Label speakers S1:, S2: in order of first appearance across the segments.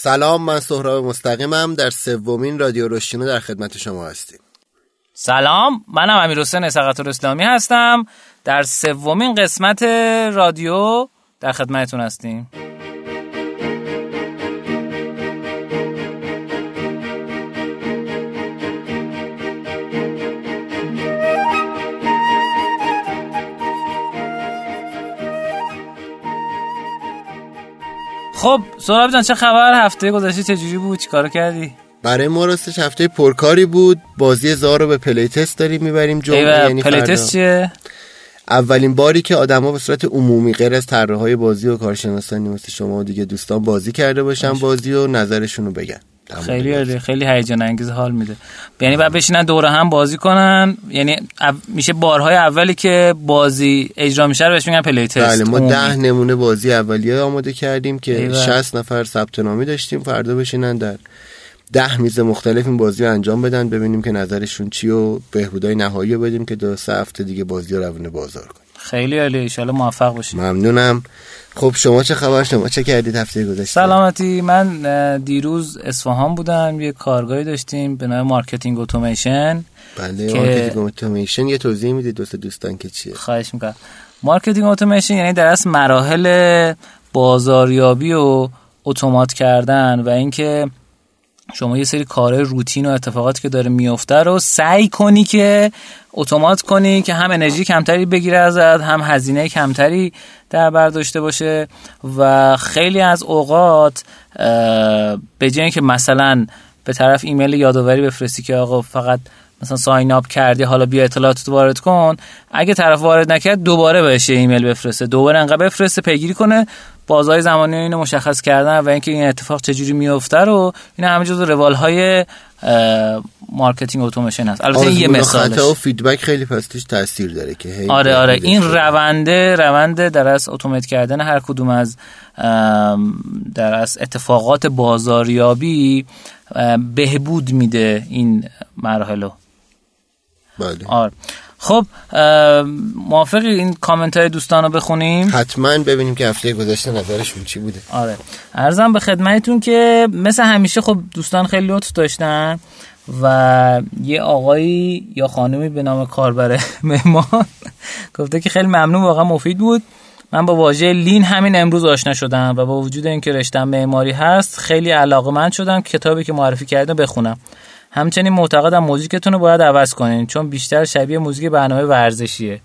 S1: سلام من سهراب مستقیمم در سومین رادیو روشینو در خدمت شما هستیم.
S2: سلام منم امیر حسین اسقاط اسلامی هستم. در سومین قسمت رادیو در خدمتتون هستیم. خب سهراب جان چه خبر؟ هفته گذشته چجوری بود؟ چیکار کردی؟
S1: برای ما راستش هفته پرکاری بود. بازی زار رو به playtest داریم می‌بریم جمعه
S2: یعنی playtest چیه؟
S1: اولین باری که آدما به صورت عمومی غیر از طراحهای بازی و کارشناسانی مثل شما و دیگه دوستان بازی کرده باشن بازی و نظرشون رو بگن.
S2: خیلی عالی خیلی هیجان انگیز حال میده. یعنی بعد بشینن دور هم بازی کنن. یعنی میشه بارهای اولی که بازی اجرا میشه رو بهش میگن playtest
S1: بله ما ده نمونه بازی اولیه آماده کردیم که 60 نفر ثبت نامی داشتیم فردا بشینن در ده میز مختلف این بازی رو انجام بدن ببینیم که نظرشون چیه و بهبودای نهایی بدیم که دو سه هفته دیگه بازی رو روونه بازار کنیم.
S2: خیلی عالی ان موفق باشید
S1: ممنونم. خب شما چه خبر؟ شما چه کردید هفته گذشته؟
S2: سلامتی. من دیروز اصفهان بودم. یه کارگاهی داشتیم به نام مارکتینگ اتوماسیون.
S1: بله که... marketing اتوماسیون یه توضیح می‌دید دوست دوستان که چیه؟
S2: خواهش می‌کنم. marketing اتوماسیون یعنی در اصل مراحل بازاریابی و اتومات کردن و اینکه شما یه سری کار روتین و اتفاقاتی که داره میفته رو سعی کنی که اتومات کنی که هم انرژی کمتری بگیره ازت هم هزینه کمتری در بر داشته باشه. و خیلی از اوقات به جای که مثلا به طرف ایمیل یادآوری بفرستی که آقا فقط مثلا sign up کردی حالا بیا اطلاعات وارد کن. اگه طرف وارد نکرد دوباره بهش ایمیل بفرسته. دوباره انقدر بفرسته پیگیری کنه. بازه‌های زمانی اینو مشخص کردن و اینکه این اتفاق چجوری میفته رو این همه جزو روال های marketing اتوماسیون هست. البته این یه مثالش.
S1: و feedback خیلی پستش تاثیر داره که
S2: آره آره. این رونده رونده در از اتومات کردن هر کدوم از در از اتفاقات بازاریابی بهبود میده این مرحله.
S1: بله.
S2: آره. خب موافقی این کامنت های دوستان رو بخونیم؟
S1: حتما ببینیم که هفته گذشته نظرشون چی بوده.
S2: آره. ارزم به خدمتتون که مثل همیشه خب دوستان خیلی لطف داشتن و یه آقایی یا خانمی به نام کاربر مهمان گفته که خیلی ممنون واقعا مفید بود. من با واژه لین همین امروز آشنا شدم و با وجود اینکه رشتم معماری هست خیلی علاقه من شدم کتابی که معرفی کرده بخونم. همچنین معتقدم موزیکتون رو باید عوض کنین چون بیشتر شبیه موزیک برنامه ورزشیه.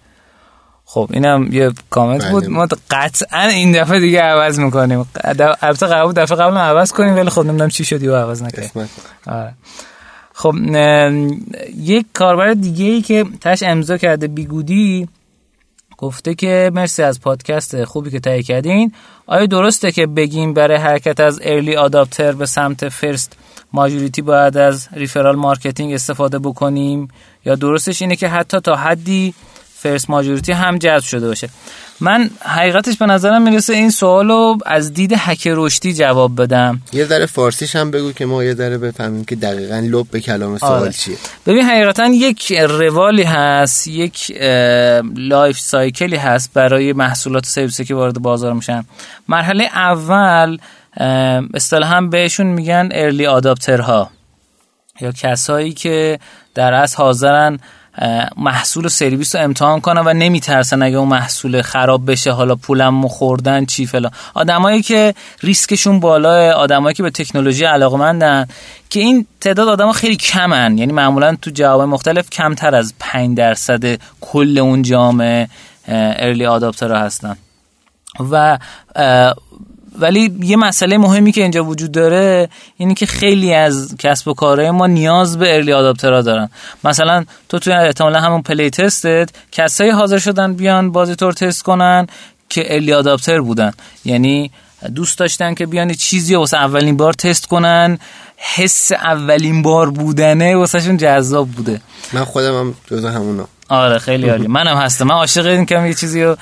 S2: خب اینم یه کامنت بود. بله. ما قطعا این دفعه دیگه عوض می‌کنیم. البته قبل دفعه قبل عوض کنیم ولی خب نمی‌دونم چی شدی و عوض نکردیم. آره. خب یک کاربر دیگه ای که تش امضا کرده بیگودی گفته که مرسی از پادکست خوبی که تهیه کردین. آیا درسته که بگیم برای حرکت از ارلی آداپتر به سمت فرست majority باید از referral marketing استفاده بکنیم؟ یا درستش اینه که حتی تا حدی first majority هم جذب شده باشه. من حقیقتش به نظرم می‌رسه این سوال رو از دید هک رشدی جواب بدم.
S1: یه ذره فارسیش هم بگو که ما یه ذره بفهمیم که دقیقا لب به کلام سوال آره. چیه.
S2: ببین حقیقتا یک روالی هست یک life cycle ی هست برای محصولات سرویسی که وارد بازار میشن. مرحله اول اصطلاحا بهشون میگن ارلی آداپترها یا کسایی که در از حاضرن محصول و سرویس رو امتحان کنن و نمیترسن اگه اون محصول خراب بشه حالا پولم مخوردن چی فلا آدمایی که ریسکشون بالاه آدمایی که به تکنولوژی علاقمندن که این تعداد آدم خیلی کمن. یعنی معمولا تو جواب مختلف کمتر از 5 درصد کل اون جامعه ارلی آداپتر هستن. و ولی یه مسئله مهمی که اینجا وجود داره اینه که خیلی از کسب و کارهای ما نیاز به ارلی آداپترها دارن. مثلا تو توی احتمالا همون پلی تستت کسایی حاضر شدن بیان بازی طور تست کنن که ارلی آداپتر بودن. یعنی دوست داشتن که بیان چیزی واسه اولین بار تست کنن. حس اولین بار بودنه واسهشون جذاب بوده.
S1: من خودم هم جز همونا
S2: آره خیلی عالی. منم هستم. من عاشق این که یه چیزی رو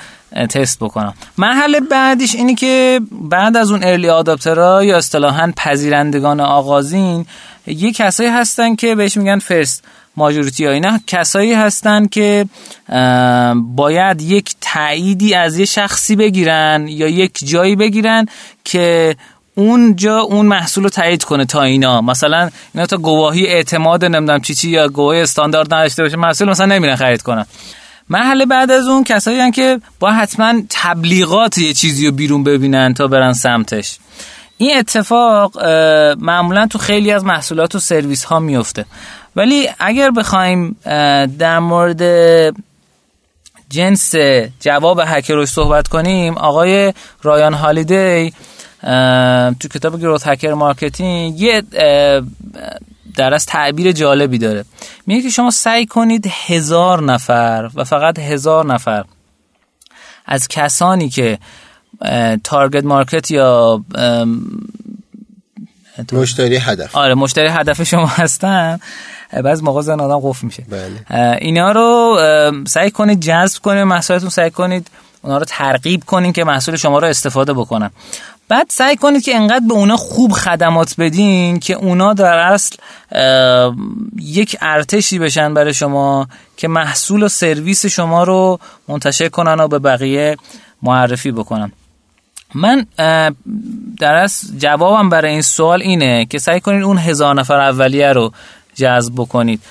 S2: تست بکنم. مرحله بعدش اینی که بعد از اون ارلی آداپترها یا اصطلاحا پذیرندگان آغازین یه کسایی هستن که بهش میگن فرست ماجوریتی ها اینا. کسایی هستن که باید یک تاییدی از یه شخصی بگیرن یا یک جایی بگیرن که اونجا اون محصول رو تایید کنه تا اینا. مثلا اینا تا گواهی اعتماد نمی‌دونم چی چی یا گواهی استاندارد نداشته باشه محصول مثلا نمیرن خرید کنن. مرحله بعد از اون کسایی هن که با حتما تبلیغات یه چیزی رو بیرون ببینن تا برن سمتش. این اتفاق معمولا تو خیلی از محصولات و سرویس ها میفته ولی اگر بخوایم در مورد جنس جواب هک رشد صحبت کنیم آقای رایان هالیدی تو کتاب Growth Hacker Marketing یه در از تعبیر جالبی داره. میگه که شما سعی کنید هزار نفر و فقط هزار نفر از کسانی که تارگت مارکت یا
S1: مشتری هدف.
S2: آره مشتری هدف شما هستن بعض موقع زن آدم قفل میشه.
S1: بله.
S2: اینا رو سعی کنید جذب کنید محصولتون سعی کنید اونا رو ترغیب کنید که محصول شما رو استفاده بکنن. بعد سعی کنید که انقدر به اونا خوب خدمات بدین که اونا در اصل یک ارتشی بشن برای شما که محصول و سرویس شما رو منتشر کنن و به بقیه معرفی بکنن. من در اصل جوابم برای این سوال اینه که سعی کنید اون هزار نفر اولیه رو جذب بکنید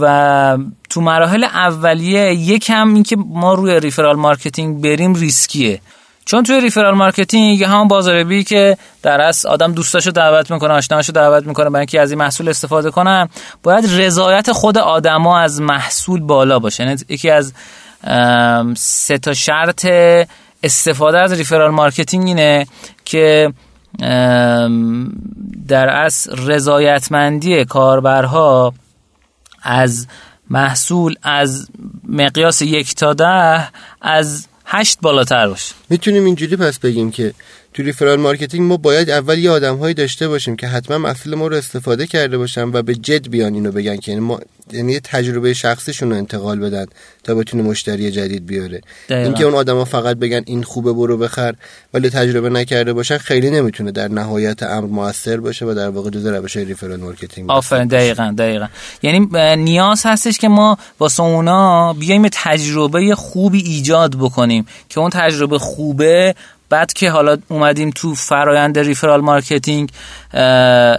S2: و تو مراحل اولیه یکم اینکه ما روی referral marketing بریم ریسکیه. چون توی referral marketing همون بازاریابی که در اصل آدم دوستاشو دعوت می‌کنه آشناشو دعوت می‌کنه برای اینکه از این محصول استفاده کنن باید رضایت خود آدما از محصول بالا باشه. یعنی یکی از سه تا شرط استفاده از referral marketing اینه که در اصل رضایتمندی کاربرها از محصول از مقیاس یک تا ده از هشت بالاتر باشه.
S1: می‌تونیم اینجوری پس بگیم که تو referral marketing ما باید اول یه آدمهایی داشته باشیم که حتما محصول ما رو استفاده کرده باشن و به جد بیان اینو بگن که یعنی ما یعنی تجربه شخصیشون رو انتقال بدن تا بتونه مشتری جدید بیاره. اینکه اون آدما فقط بگن این خوبه برو بخر ولی تجربه نکرده باشن خیلی نمی‌تونه در نهایت امر موثر باشه و در واقع جزء روش referral marketing
S2: آفرین دقیقاً دقیقاً. یعنی نیاز هستش که ما واسه اونا بیایم تجربه خوبی ایجاد بکنیم که اون تجربه خوبه بعد که حالا اومدیم تو فرایند referral marketing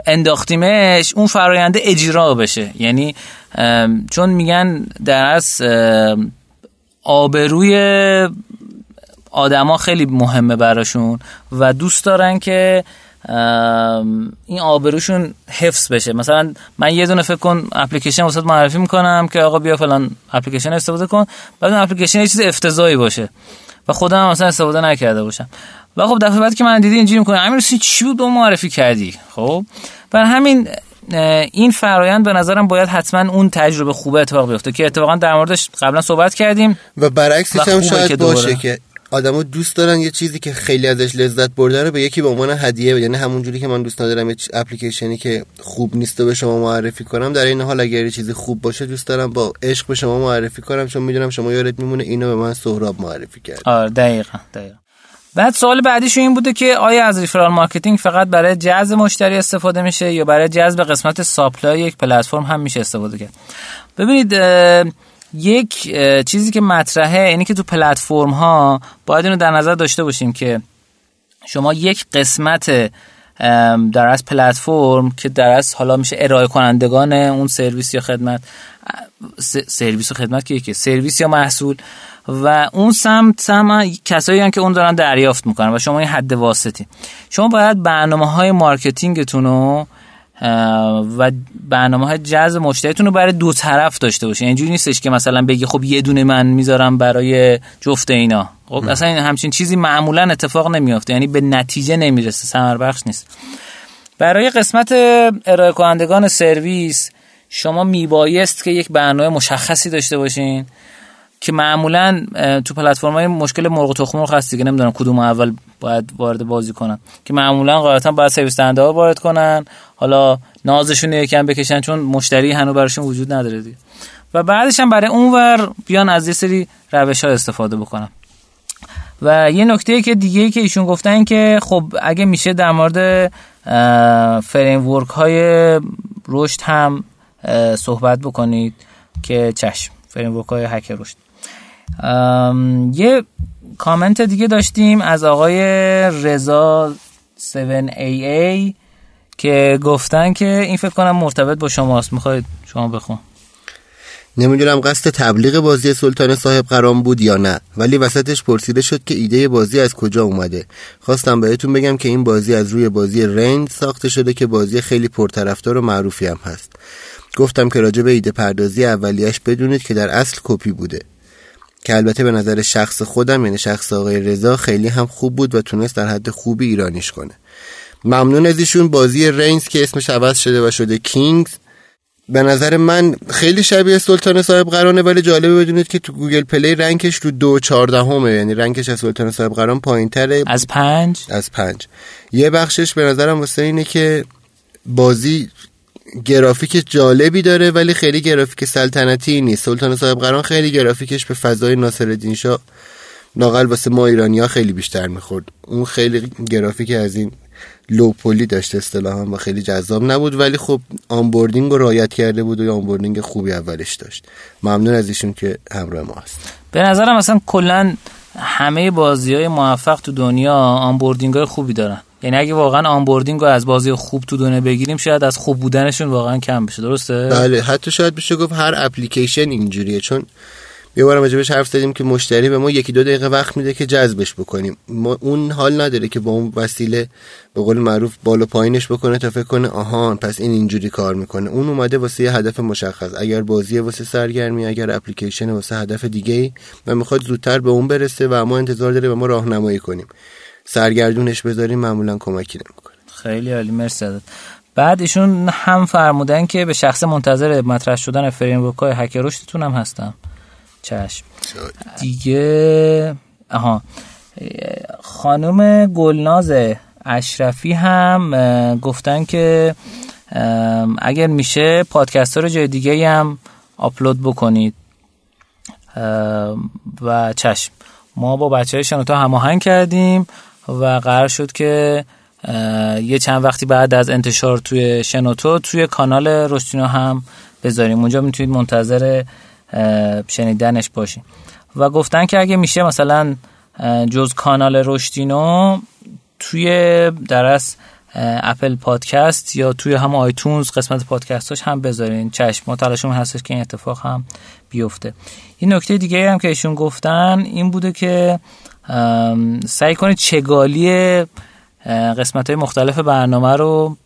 S2: انداختیمش اون فرایند اجرا بشه. یعنی چون میگن در اصل آبروی آدما خیلی مهمه براشون و دوست دارن که این آبروشون حفظ بشه. مثلا من یه دونه فکر کن اپلیکیشن واسه معرفی می‌کنم که آقا بیا فلان اپلیکیشن استفاده کن بعد اون اپلیکیشن یه چیز افتضاحی باشه. و خودم مثلا استفاده نکرده باشم. و خب دفعه بعد که من دیدی اینجوری می‌کنم امیر چی بود معرفی کردی؟ خب بر همین این فرایند به نظرم باید حتما اون تجربه خوبه اتفاق بیفته که اتفاقا در موردش قبلا صحبت کردیم
S1: و برعکسش هم شاید باشه که آدما دوست دارن یه چیزی که خیلی ازش لذت برده رو به یکی به عنوان هدیه یعنی همون جوری که من دوست ندارم یه اپلیکیشنی که خوب نیست به شما معرفی کنم در این حال اگر یه چیزی خوب باشه دوست دارم با عشق به شما معرفی کنم چون می‌دونم شما یادت میمونه اینو به من سهراب معرفی کرد.
S2: آره دقیقاً دقیقاً. بعد سوال بعدیش این بوده که آیا از referral marketing فقط برای جذب مشتری استفاده میشه یا برای جذب قسمت supply یک پلتفرم هم میشه استفاده کرد؟ ببینید یک چیزی که مطرحه اینه که تو پلتفرم ها باید اینو در نظر داشته باشیم که شما یک قسمت در اصل پلتفرم که در اصل حالا میشه ارائه کنندگان اون سرویس یا خدمت سرویس و خدمت که یکی سرویس یا محصول و اون سمت هم کسایی هم که اون دارن دریافت می‌کنن و شما این حد واسطی. شما باید برنامه های marketing تون رو و برنامه های جذب مشتریتون رو برای دو طرف داشته باشه. اینجوری نیستش که مثلا بگی خب یه دونه من می‌ذارم برای جفت اینا. خب اصلا این همچین چیزی معمولا اتفاق نمیافته. یعنی به نتیجه نمی‌رسه. ثمر بخش نیست. برای قسمت ارائه کنندگان سرویس شما میبایست که یک برنامه مشخصی داشته باشین. که معمولا تو پلتفرم های مشکل مرغ تخم مرغ هست دیگه نمی‌دونم کدوم اول باید وارد بازی کنن. که معمولا غالبا باید سرویس دهنده ها وارد کنن. حالا نازشون یکم بکشن چون مشتری هنوز براشون وجود نداره دیگه. و بعدش هم برای اونور بیان از یه سری روش ها استفاده بکنن. و یه نکته که دیگه که ایشون گفتن که خب اگه میشه در مورد فریم ورک های رشد هم صحبت بکنید که چشم فریم ورک های هک رشد. یه کامنت دیگه داشتیم از آقای رضا 7AA که گفتن که این فکر کنم مرتبط با شماست. می‌خواید شما بخون.
S1: نمی‌دونم قصد تبلیغ بازی سلطان صاحب قرام بود یا نه ولی وسطش پرسیده شد که ایده بازی از کجا اومده. خواستم بهتون بگم که این بازی از روی بازی Reigns ساخته شده که بازی خیلی پرطرفدار و معروفی هم هست. گفتم که راجع به ایده پردازی اولیش بدونید که در اصل کپی بوده. که البته به نظر شخص خودم یعنی شخص آقای رضا خیلی هم خوب بود و تونست در حد خوبی ایرانیش کنه. ممنون از ایشون. بازی Reigns که اسمش عوض شده و شده Kings. به نظر من خیلی شبیه سلطان صاحب قرانه ولی جالبه بدونید که تو Google Play rank ش رو دو چهاردهمه. یعنی rank ش از سلطان صاحب قران پایین تره
S2: از پنج؟
S1: از پنج. یه بخشش به نظرم واسه اینه که بازی گرافیک جالبی داره ولی خیلی گرافیک سلطنتی نیست. سلطان صاحب قران خیلی گرافیکش به فضای ناصرالدین شاه ناقل واسه ما ایرانی ها خیلی بیشتر می‌خورد. اون خیلی گرافیک از این low poly داشته اصطلاحا و خیلی جذاب نبود ولی خب onboarding رو رعایت کرده بود و onboarding خوبی اولش داشت. ممنون از ایشون که همراه ما هست.
S2: به نظرم اصلا کلا همه بازی های موفق تو دنیا onboarding های خوبی دارن. یعنی اگه واقعا onboarding رو از بازی خوب تو دنیا بگیریم شاید از خوب بودنشون واقعا کم بشه درسته؟
S1: بله حتی شاید بشه گفت هر اپلیکیشن اینجوریه چون یه بارم راجبش حرف زدیم که مشتری به ما یکی دو دقیقه وقت میده که جذبش بکنیم. ما اون حال نداره که با اون وسیله به قول معروف بالا پایینش بکنه تا فکر کنه آهان پس این اینجوری کار می‌کنه. اون اومده واسه یه هدف مشخص. اگر بازی واسه سرگرمی اگر اپلیکیشن واسه هدف دیگه ای و می‌خواد زودتر به اون برسه و ما انتظار داره به ما راهنمایی کنیم. سرگردونش بذاریم معمولا کمکی نمی‌کنه.
S2: خیلی عالی مرسی بعد ایشون هم فرمودن که به شخص منتظر مطرح شدن فریم های هک رشدتون هم هستم چشم. دیگه آها. خانم گلناز اشرفی هم گفتن که اگر میشه پادکست ها رو جای دیگه هم آپلود بکنید. و چشم. ما با بچه های شنوتو هماهنگ کردیم. و قرار شد که یه چند وقتی بعد از انتشار توی شنوتو توی کانال رشتینو هم بذاریم. اونجا می‌تونید منتظر شنیدنش باشیم و گفتن که اگه میشه مثلا جز کانال رشدینو توی درس اپل پادکست یا توی هم آیتونز قسمت پادکستاش هم بذارین. چشم ما تلاشمون هستش که این اتفاق هم بیفته. این نکته دیگه هم که ایشون گفتن این بوده که سعی کنید چگالی قسمت های مختلف برنامه رو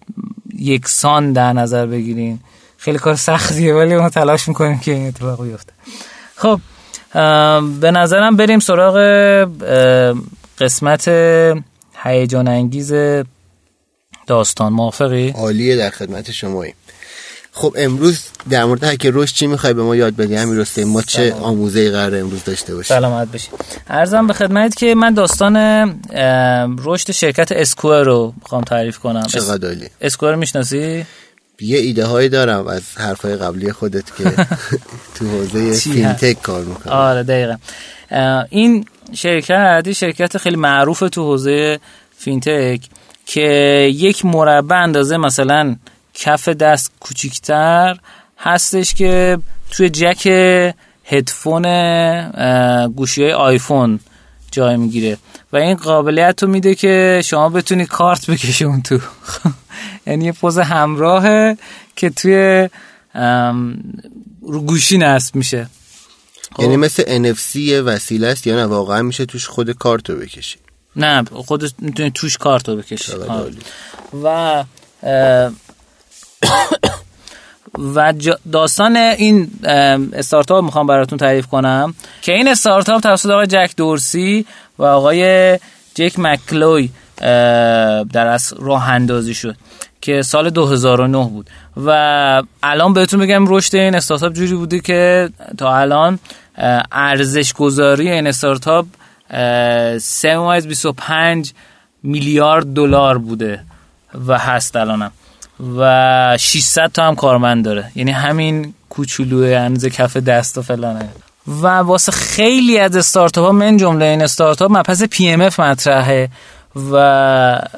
S2: یکسان در نظر بگیرین. خیلی کار سختیه ولی ما تلاش می‌کنیم که این اتفاق بیفته. خب به نظرم بریم سراغ قسمت هیجان انگیز داستان. موافقی؟
S1: عالیه در خدمت شماییم. خب امروز در مورد هک رشد چی می‌خوای به ما یاد بدی؟ همین راسته ما چه آموزه قرار امروز داشته باشیم؟
S2: سلامت باشی. عرضم به خدمت که من داستان رشد شرکت Square رو می‌خوام تعریف کنم.
S1: چقدر عالی.
S2: Square می‌شناسی؟
S1: یه ایده هایی دارم از حرفای قبلی خودت که تو حوزه fintech کار می‌کنه
S2: آره دقیقا. این شرکت شرکت خیلی معروف تو حوزه fintech که یک مربع اندازه مثلا کف دست کوچیکتر هستش که توی جک هدفون گوشی های آیفون جای می‌گیره. و این قابلیت رو میده که شما بتونی کارت بکشی اون تو. یعنی یه پوز همراهه که توی رو گوشی نصب میشه.
S1: یعنی مثل NFC وسیله است یا نه؟ واقعا میشه توش خود کارت رو بکشی.
S2: نه خود می‌تونی توش کارت رو بکشی. و و داستان این استارتاپ می‌خوام براتون تعریف کنم که این استارتاپ توسط آقای جک دورسی و آقای جک مکلوی در از راه اندازی شد که سال 2009 بود. و الان بهتون بگم رشد این استارتاپ جوری بوده که تا الان ارزش گذاری این استارتاپ 3.25 میلیارد دلار بوده و هست الانم. و 600 تا هم کارمند داره. یعنی همین کوچولو اندازه کف دست و فلانه. و واسه خیلی از استارتاپ ها من جمله این استارتاپ مبحث PMF مطرحه و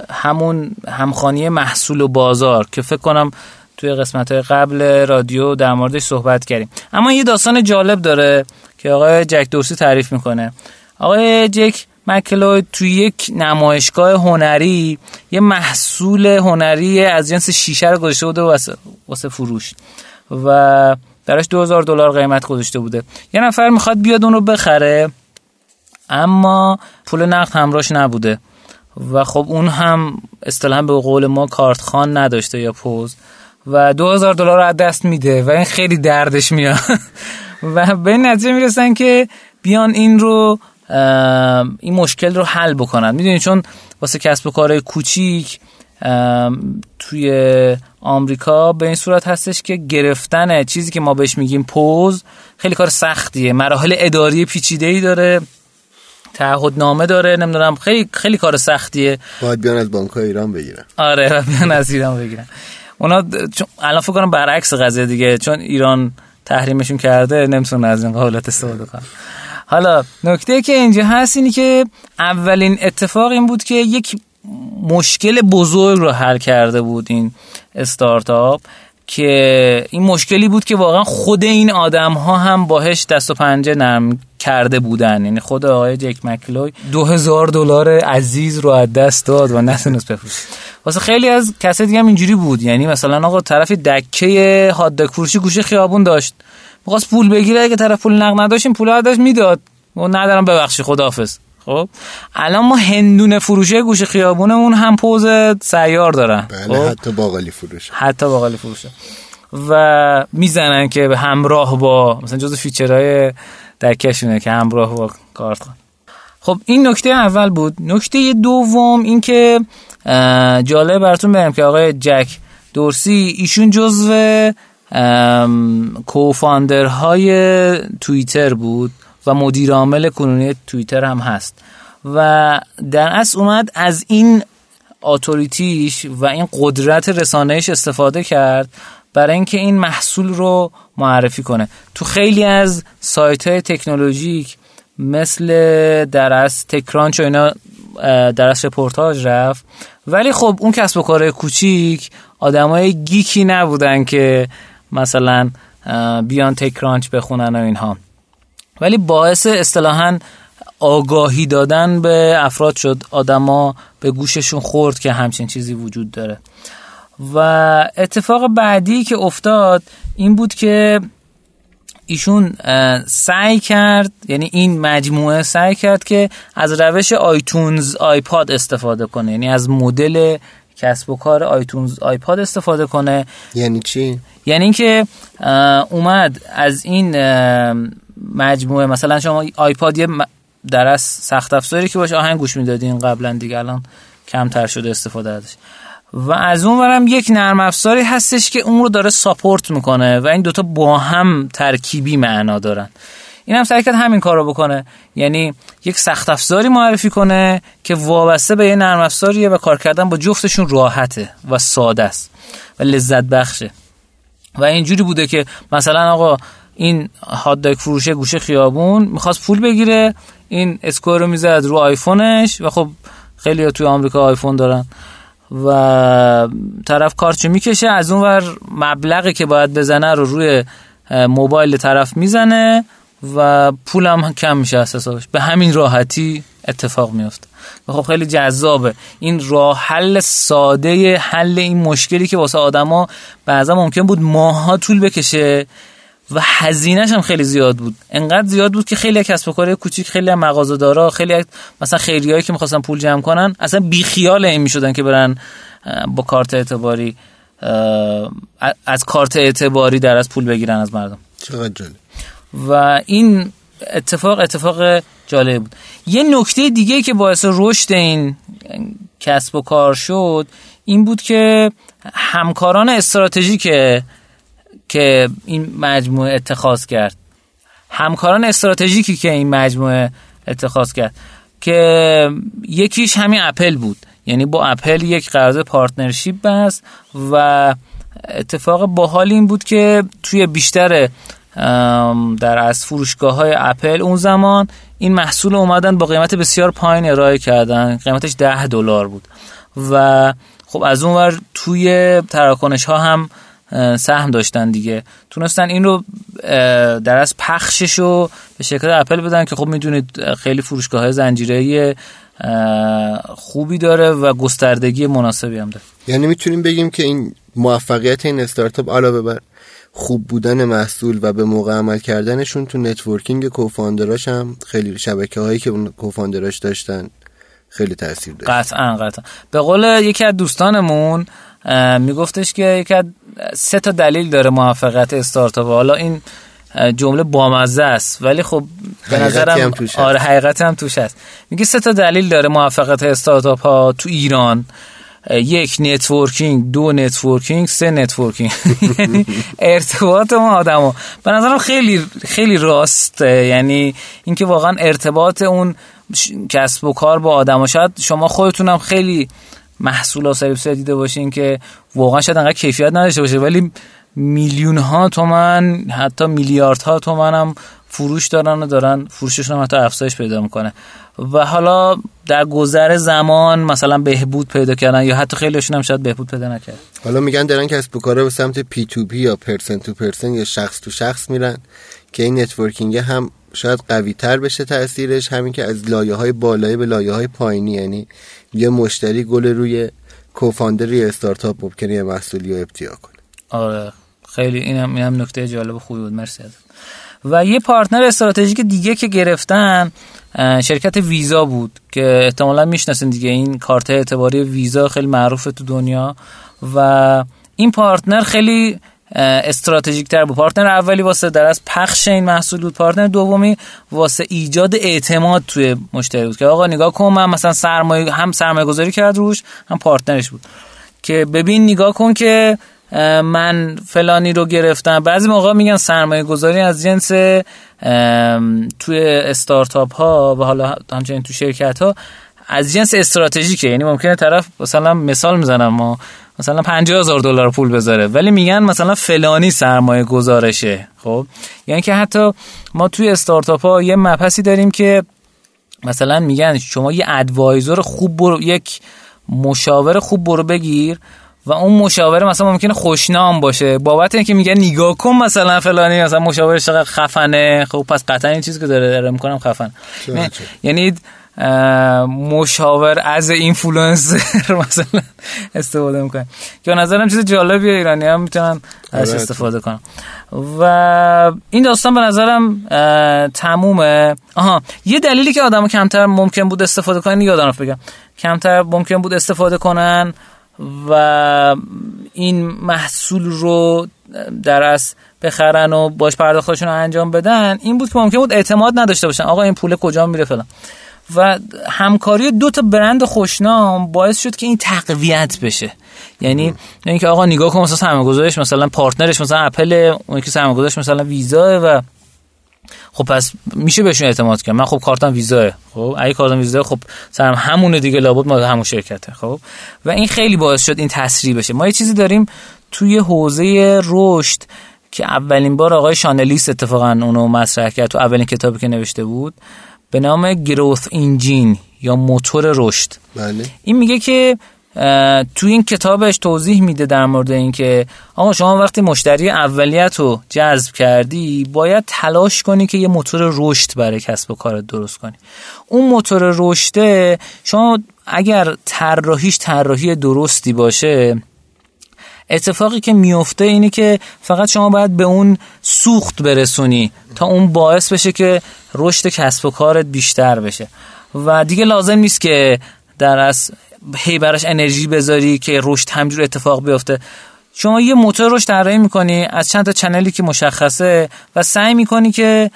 S2: همون همخوانی محصول و بازار که فکر کنم توی قسمت های قبل رادیو در موردش صحبت کردیم. اما یه داستان جالب داره که آقای جک دورسی تعریف می‌کنه. آقای جک مکلوید توی یک نمایشگاه هنری یه محصول هنری از جنس شیشه رو گذاشته بوده واسه, فروش. و درش 2000 دلار قیمت گذاشته بوده. یه نفر می‌خواد بیاد اون رو بخره اما پول نقد همراش نبوده. و خب اون هم اصطلاحا به قول ما کارت خان نداشته یا پوز. و 2000 دلار از دست میده و این خیلی دردش میاد. و به این نتیجه می‌رسن که بیان این رو این مشکل رو حل بکنن می‌دونید چون واسه کسب و کارهای کوچیک توی آمریکا به این صورت هستش که گرفتن چیزی که ما بهش میگیم پوز خیلی کار سختیه. مراحل اداری پیچیده ای داره نامه داره نمی‌دونم خیلی خیلی کار سختیه.
S1: باید بیان از بانک ایران بگیرن.
S2: آره بیان از ایران بگیرن. اونا الان فکر کنم برعکس قضیه دیگه چون ایران تحریمشون کرده نمی‌تونن از این قابلیت استفاده کنن. حالا نکته که اینجا هست اینی که اولین اتفاق این بود که یک مشکل بزرگ رو حل کرده بود این استارتاپ که این مشکلی بود که واقعا خود این آدم ها هم باهش دست و پنجه نرم کرده بودن. یعنی خود آقای جک مکلوی دو هزار دلار عزیز رو از دست داد و نتونست بفروشه. واسه خیلی از کسی دیگه هم اینجوری بود. یعنی مثلا آقا طرف دکه هاد فروشی گوشه خیابون داشت. می‌خواست پول بگیره اگه طرف پول نقد نداشت پول داشت می‌داد. و ندارم ببخشی خداحافظ. خب الان ما هندونه فروشه گوش خیابونمون هم پوز سیار دارن.
S1: بله خب؟ حتی باقالی فروشه.
S2: حتی باقالی فروشه. و می‌زنن که به همراه با مثلا جز فیچرهای کشونه که همراه با کارت خب این نکته اول بود. نکته دوم این که جالب براتون برم که آقای جک دورسی ایشون جزو کوفاندرهای توییتر بود و مدیر عامل کنونی توییتر هم هست. و در اصل اومد از این اتوریتیش و این قدرت رسانهش استفاده کرد برای اینکه این محصول رو معرفی کنه. تو خیلی از سایت های تکنولوژیک مثل در اصل TechCrunch و اینا در اصل رپورتاج رفت. ولی خب اون کسب و کار کوچیک آدمای geek ی نبودن که مثلا بیان TechCrunch بخونن و اینها. ولی باعث اصطلاحا آگاهی دادن به افراد شد. آدما به گوششون خورد که همچین چیزی وجود داره. و اتفاق بعدی که افتاد این بود که ایشون سعی کرد یعنی این مجموعه سعی کرد که از روش آیتونز آیپاد استفاده کنه. یعنی از مدل کسب و کار آیتونز آیپاد استفاده کنه.
S1: یعنی چی؟
S2: یعنی اینکه اومد از این مجموعه مثلا شما آیپاد یه در از سخت افزاری که باشه آهنگ گوش می‌دادین قبلا دیگه الان کمتر شده استفاده ازش. و از اون ورم یک نرم افزاری هستش که اون رو داره ساپورت می‌کنه و این دوتا با هم ترکیبی معنا دارن. این هم سعی کرد همین کار رو بکنه. یعنی یک سخت افزاری معرفی کنه که وابسته به یه نرم افزاریه و کار کردن با جفتشون راحته و ساده است و لذت بخشه. و اینجوری بوده که مثلا آقا این هات فروشه گوشه خیابون می‌خواست پول بگیره این اسکور رو می‌زد رو آیفونش و خب خیلی توی آمریکا آیفون دارن. و طرف کارچو می‌کشه از اون ور مبلغی که باید بزنه رو روی موبایل طرف می‌زنه و پولم کم میشه اساساش به همین راحتی اتفاق میفته و خب خیلی جذابه. این راه حل ساده حل این مشکلی که واسه آدما بعضا ممکن بود ماها طول بکشه و هزینهش هم خیلی زیاد بود. انقدر زیاد بود که خیلی کسب و کار کوچیک خیلی مغازه دارا خیلی مثلا خیریایی که می‌خواستن پول جمع کنن اصلا بی خیال این می‌شدن که برن با کارت اعتباری از کارت اعتباری در از پول بگیرن از مردم.
S1: چقدر
S2: و این اتفاق اتفاق جالب بود. یه نکته دیگه که باعث رشد این کسب و کار شد این بود که همکاران استراتژیک که این مجموعه اتخاذ کرد. همکاران استراتژیکی که این مجموعه اتخاذ کرد. که یکیش همین اپل بود. یعنی با اپل یک قرارداد partnership بست و اتفاق باحال این بود که توی بیشتر در اصل فروشگاه های اپل اون زمان این محصول اومدن با قیمت بسیار پایین ارائه کردن. قیمتش ده دلار بود. و خب از اون ور توی تراکنش ها هم سهم داشتن دیگه. تونستن این رو در اصل پخشش رو به شکل اپل بدن که خب می‌دونید خیلی فروشگاه های زنجیره خوبی داره و گستردگی مناسبی هم داره.
S1: یعنی می‌تونیم بگیم که این موفقیت این استارتاپ علاوه بر خوب بودن محصول و به موقع عمل کردنشون تو networking co-founder اش هم خیلی شبکه هایی که اون co-founder اش داشتن خیلی تاثیر داشت.
S2: قطعا قطعا. به قول یکی از دوستانمون میگفتش که یکی از سه تا دلیل داره موفقیت استارتاپ. حالا این جمله بامزه است ولی خب به نظرم
S1: هم توش
S2: آره حقیقت هم توش هست. میگه سه تا دلیل داره موفقیت استارتاپ ها تو ایران. یک networking دو networking سه networking یعنی ارتباط اون ها به نظرم خیلی خیلی راست. یعنی اینکه واقعا ارتباط اون کسب و کار با آدم شاید شما خودتونم خیلی محصول و سرویس دیده باشین که واقعا شاید انقدر کیفیت نداشته باشه ولی میلیون ها تومن حتی میلیارد ها تومن هم فروش دارن و دارن فروششون هم حتی افزایش پیدا می‌کنه. و حالا در گذر زمان مثلا بهبود پیدا کردن یا حتی خیلیشون هم شاید بهبود پیدا نکرد
S1: حالا میگن دارن کسب و کارا به سمت P to P یا person to person یا شخص تو شخص میرن که این networking هم شاید قوی تر بشه تاثیرش همین که از لایه های بالایی به لایه های پایینی یعنی یه مشتری گل روی co-founder یا استارتاپ ممکنه یه محصولی رو ابتیاع کنه.
S2: آره. خیلی اینم اینم نکته جالب خوبی بود. مرسی و یه partner استراتژیک دیگه که گرفتن شرکت ویزا بود که احتمالا می‌شناسین دیگه. این کارت اعتباری ویزا خیلی معروفه تو دنیا و این partner خیلی استراتژیک تر بود. partner اولی واسه در اصل پخش این محصول بود. partner دومی واسه ایجاد اعتماد توی مشتری بود که آقا نگاه کن من مثلا سرمایه هم سرمایه گذاری کرد روش هم partner ش بود. که ببین نگاه کن که من فلانی رو گرفتم. بعضی موقع میگن سرمایه گذاری از جنس توی استارتاپ ها و حالا همچنین تو شرکت ها از جنس استراتژیکه. یعنی ممکنه طرف مثلا مثال می‌زنم ما مثلا 50 هزار دلار پول بذاره ولی میگن مثلا فلانی سرمایه گذارشه خب؟ یعنی که حتی ما توی استارتاپ ها یه مبحثی داریم که مثلا میگن شما یه ادوایزر خوب برو یک مشاور خوب برو بگیر و اون مشاوره مثلا ممکنه خوشنام باشه. بابت اینکه میگه نگاه کن مثلا فلانی مثلا مشاور چقدر خفنه. خب پس قطعا این چیزی که داره داره می‌کنم خفن. یعنی مشاور از اینفلوئنسر مثلا استفاده می‌کنه. که نظرم چیز جالبیه ایرانی هم می‌تونن آره، استفاده کنم. و این داستان به نظرم تمومه. آها یه دلیلی که آدم کمتر ممکن بود استفاده کنن یادم بگم. کمتر ممکن بود استفاده کنن و این محصول رو در از بخرن و باش پرداختشون رو انجام بدن این بود که ممکن بود اعتماد نداشته باشن. آقا این پول کجا میره فلان. و همکاری دو تا برند خوشنام باعث شد که این تقویت بشه. یعنی اینکه آقا نگاه کن مثلا سرمایه‌گذارش مثلا پارتنرش مثلا اپل اون که سرمایه‌گذارش مثلا ویزا و خب پس میشه بهشون اعتماد کرد. من خب کارتم ویزاه خب اگه کارتم ویزاه خب سرم همونه دیگه لابد ما همون شرکته. خب؟ و این خیلی باعث شد این تسریع بشه. ما یه چیزی داریم توی حوزه رشد که اولین بار آقای شانلیس اتفاقا اونو مطرح کرد تو اولین کتابی که نوشته بود به نام گروث انجین یا موتور رشد.
S1: بله.
S2: این میگه که تو این کتابش توضیح میده در مورد اینکه آقا شما وقتی مشتری اولیت رو جذب کردی باید تلاش کنی که یه موتور رشد برای کسب و کارت درست کنی. اون موتور رشده شما اگر طراحیش طراحی درستی باشه اتفاقی که میفته اینه که فقط شما باید به اون سوخت برسونی تا اون باعث بشه که رشد کسب و کارت بیشتر بشه. و دیگه لازم نیست که در از هی براش انرژی بذاری که رشد همجور اتفاق بیفته. شما یه موتور رشد طراحی می‌کنی از چند تا چنلی که مشخصه و سعی می‌کنی که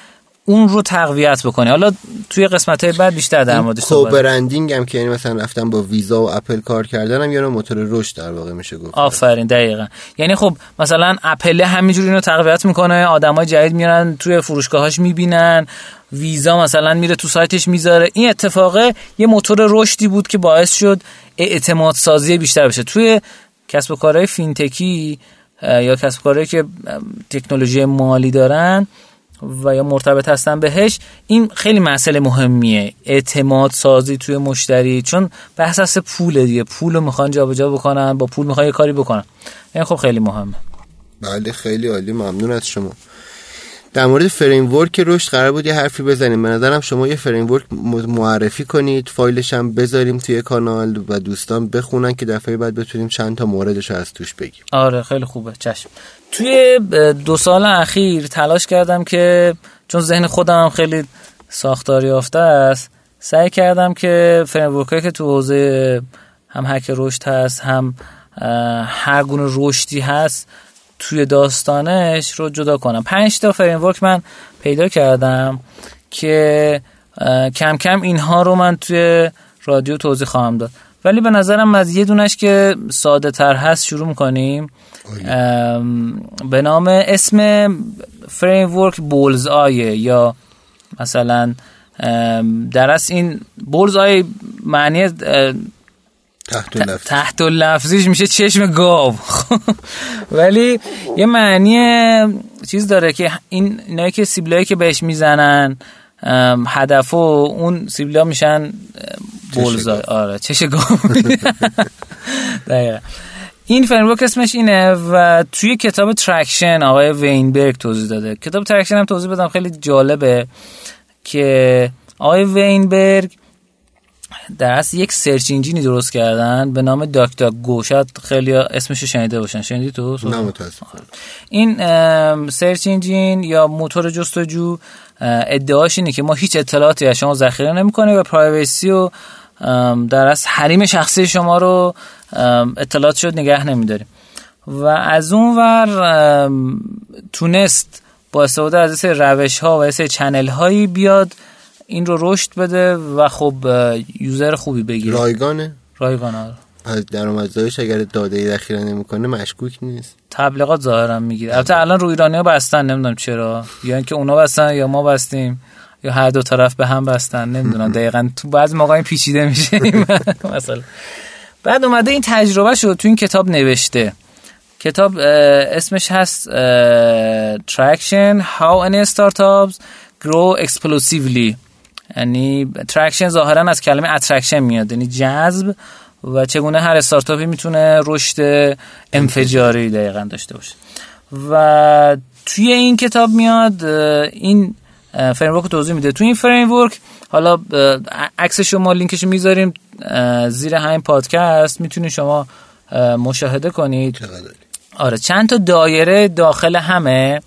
S2: اون رو تقویت بکنی حالا توی قسمت های بعد بیشتر در موردش
S1: صحبت برندینگ هم که یعنی مثلا رفتن با ویزا و اپل کار کردن هم یه موتور رشد در واقع میشه گفت.
S2: آفرین دقیقا. یعنی خب مثلا اپل همینجوری اینو تقویت می‌کنه آدمای جدید میارن توی فروشگاهاش می‌بینن ویزا مثلا میره تو سایتش می‌ذاره. این اتفاقه یه موتور رشدی بود که باعث شد اعتماد سازی بیشتر بشه. توی کسب و کارهای فینتکی یا کسب و کارهایی که تکنولوژی مالی دارن و یا مرتبط هستن بهش این خیلی مسئله مهمیه. اعتماد سازی توی مشتری چون بحث هست پول دیگه. پول رو می‌خوان جابجا بکنن با پول می‌خوان یه کاری بکنن. این خب خیلی مهمه.
S1: بله خیلی عالی. ممنون از شما. در مورد فریم ورک رشد قرار بود یه حرفی بزنیم. به نظرم شما یه فریم ورک معرفی کنید فایلش هم بذاریم توی کانال و دوستان بخونن که دفعه بعد بتونیم چند تا موردش از توش بگیم.
S2: آره خیلی خوبه. چشم. توی دو سال اخیر تلاش کردم که چون ذهن خودم هم خیلی ساختاری یافته است سعی کردم که فریم که تو حوزه هم هک رشد هست هم هر گونه رشدی هست توی داستانش رو جدا کنم. پنج تا فریم من پیدا کردم که کم کم اینها رو من توی رادیو توضیح خواهم داد. ولی به نظرم از یه دونش که ساده تر هست شروع می‌کنیم. به نام اسم فریم ورک بولز آیه یا مثلا در اصل این bullseye معنی
S1: تحت,
S2: تحت لفظیش میشه چشم گاو. ولی یه معنی چیز داره که این اینایی که سیبلایی که بهش می‌زنن هدف و اون سیبلا میشن bullseye آره چش گاو. این framework اسمش اینه و توی کتاب Traction آقای وینبرگ توضیح داده. کتاب Traction هم توضیح بدم خیلی جالبه که آقای وینبرگ در اصل یک search engine ی درست کردن به نام DuckDuckGo شاید خیلی اسمش شنیده باشن. شنیدی تو؟
S1: نه
S2: این search engine یا موتور جستجو ادعاش اینه که ما هیچ اطلاعاتی از شما ذخیره نمی‌کنه و privacy و در اصل حریم شخصی شما رو اطلاعات شد نگه نمیداریم. و از اون ور تونست با استفاده از روش ها و چنل هایی بیاد این رو رشد بده و خب یوزر خوبی بگیره.
S1: رایگانه؟
S2: رایگانه آره.
S1: پس درآمدزایش اگر داده ای ذخیره نمی‌کنه مشکوک نیست.
S2: تبلیغات ظاهرا می‌گیره. البته الان رو ایرانی ها بستن نمی‌دونم چرا. یا اینکه اونا بستن یا ما بستیم. یا هر دو طرف به هم بستن نمی‌دونم. دقیقا تو بعضی موقع پیچیده میشه. مثلا. بعد اومده این تجربه شد تو این کتاب نوشته. کتاب اسمش هست Traction How Any Startups Grow Explosively. یعنی traction ظاهرا از کلمه attraction میاد یعنی جذب و چگونه هر استارتاپی می‌تونه رشد انفجاری دقیقا داشته باشه. و توی این کتاب میاد این framework توضیح میده. توی این framework حالا عکس شما لینکش می‌ذاریم زیر همین پادکست می‌تونید شما مشاهده کنید. آره چند تا دایره داخل همه.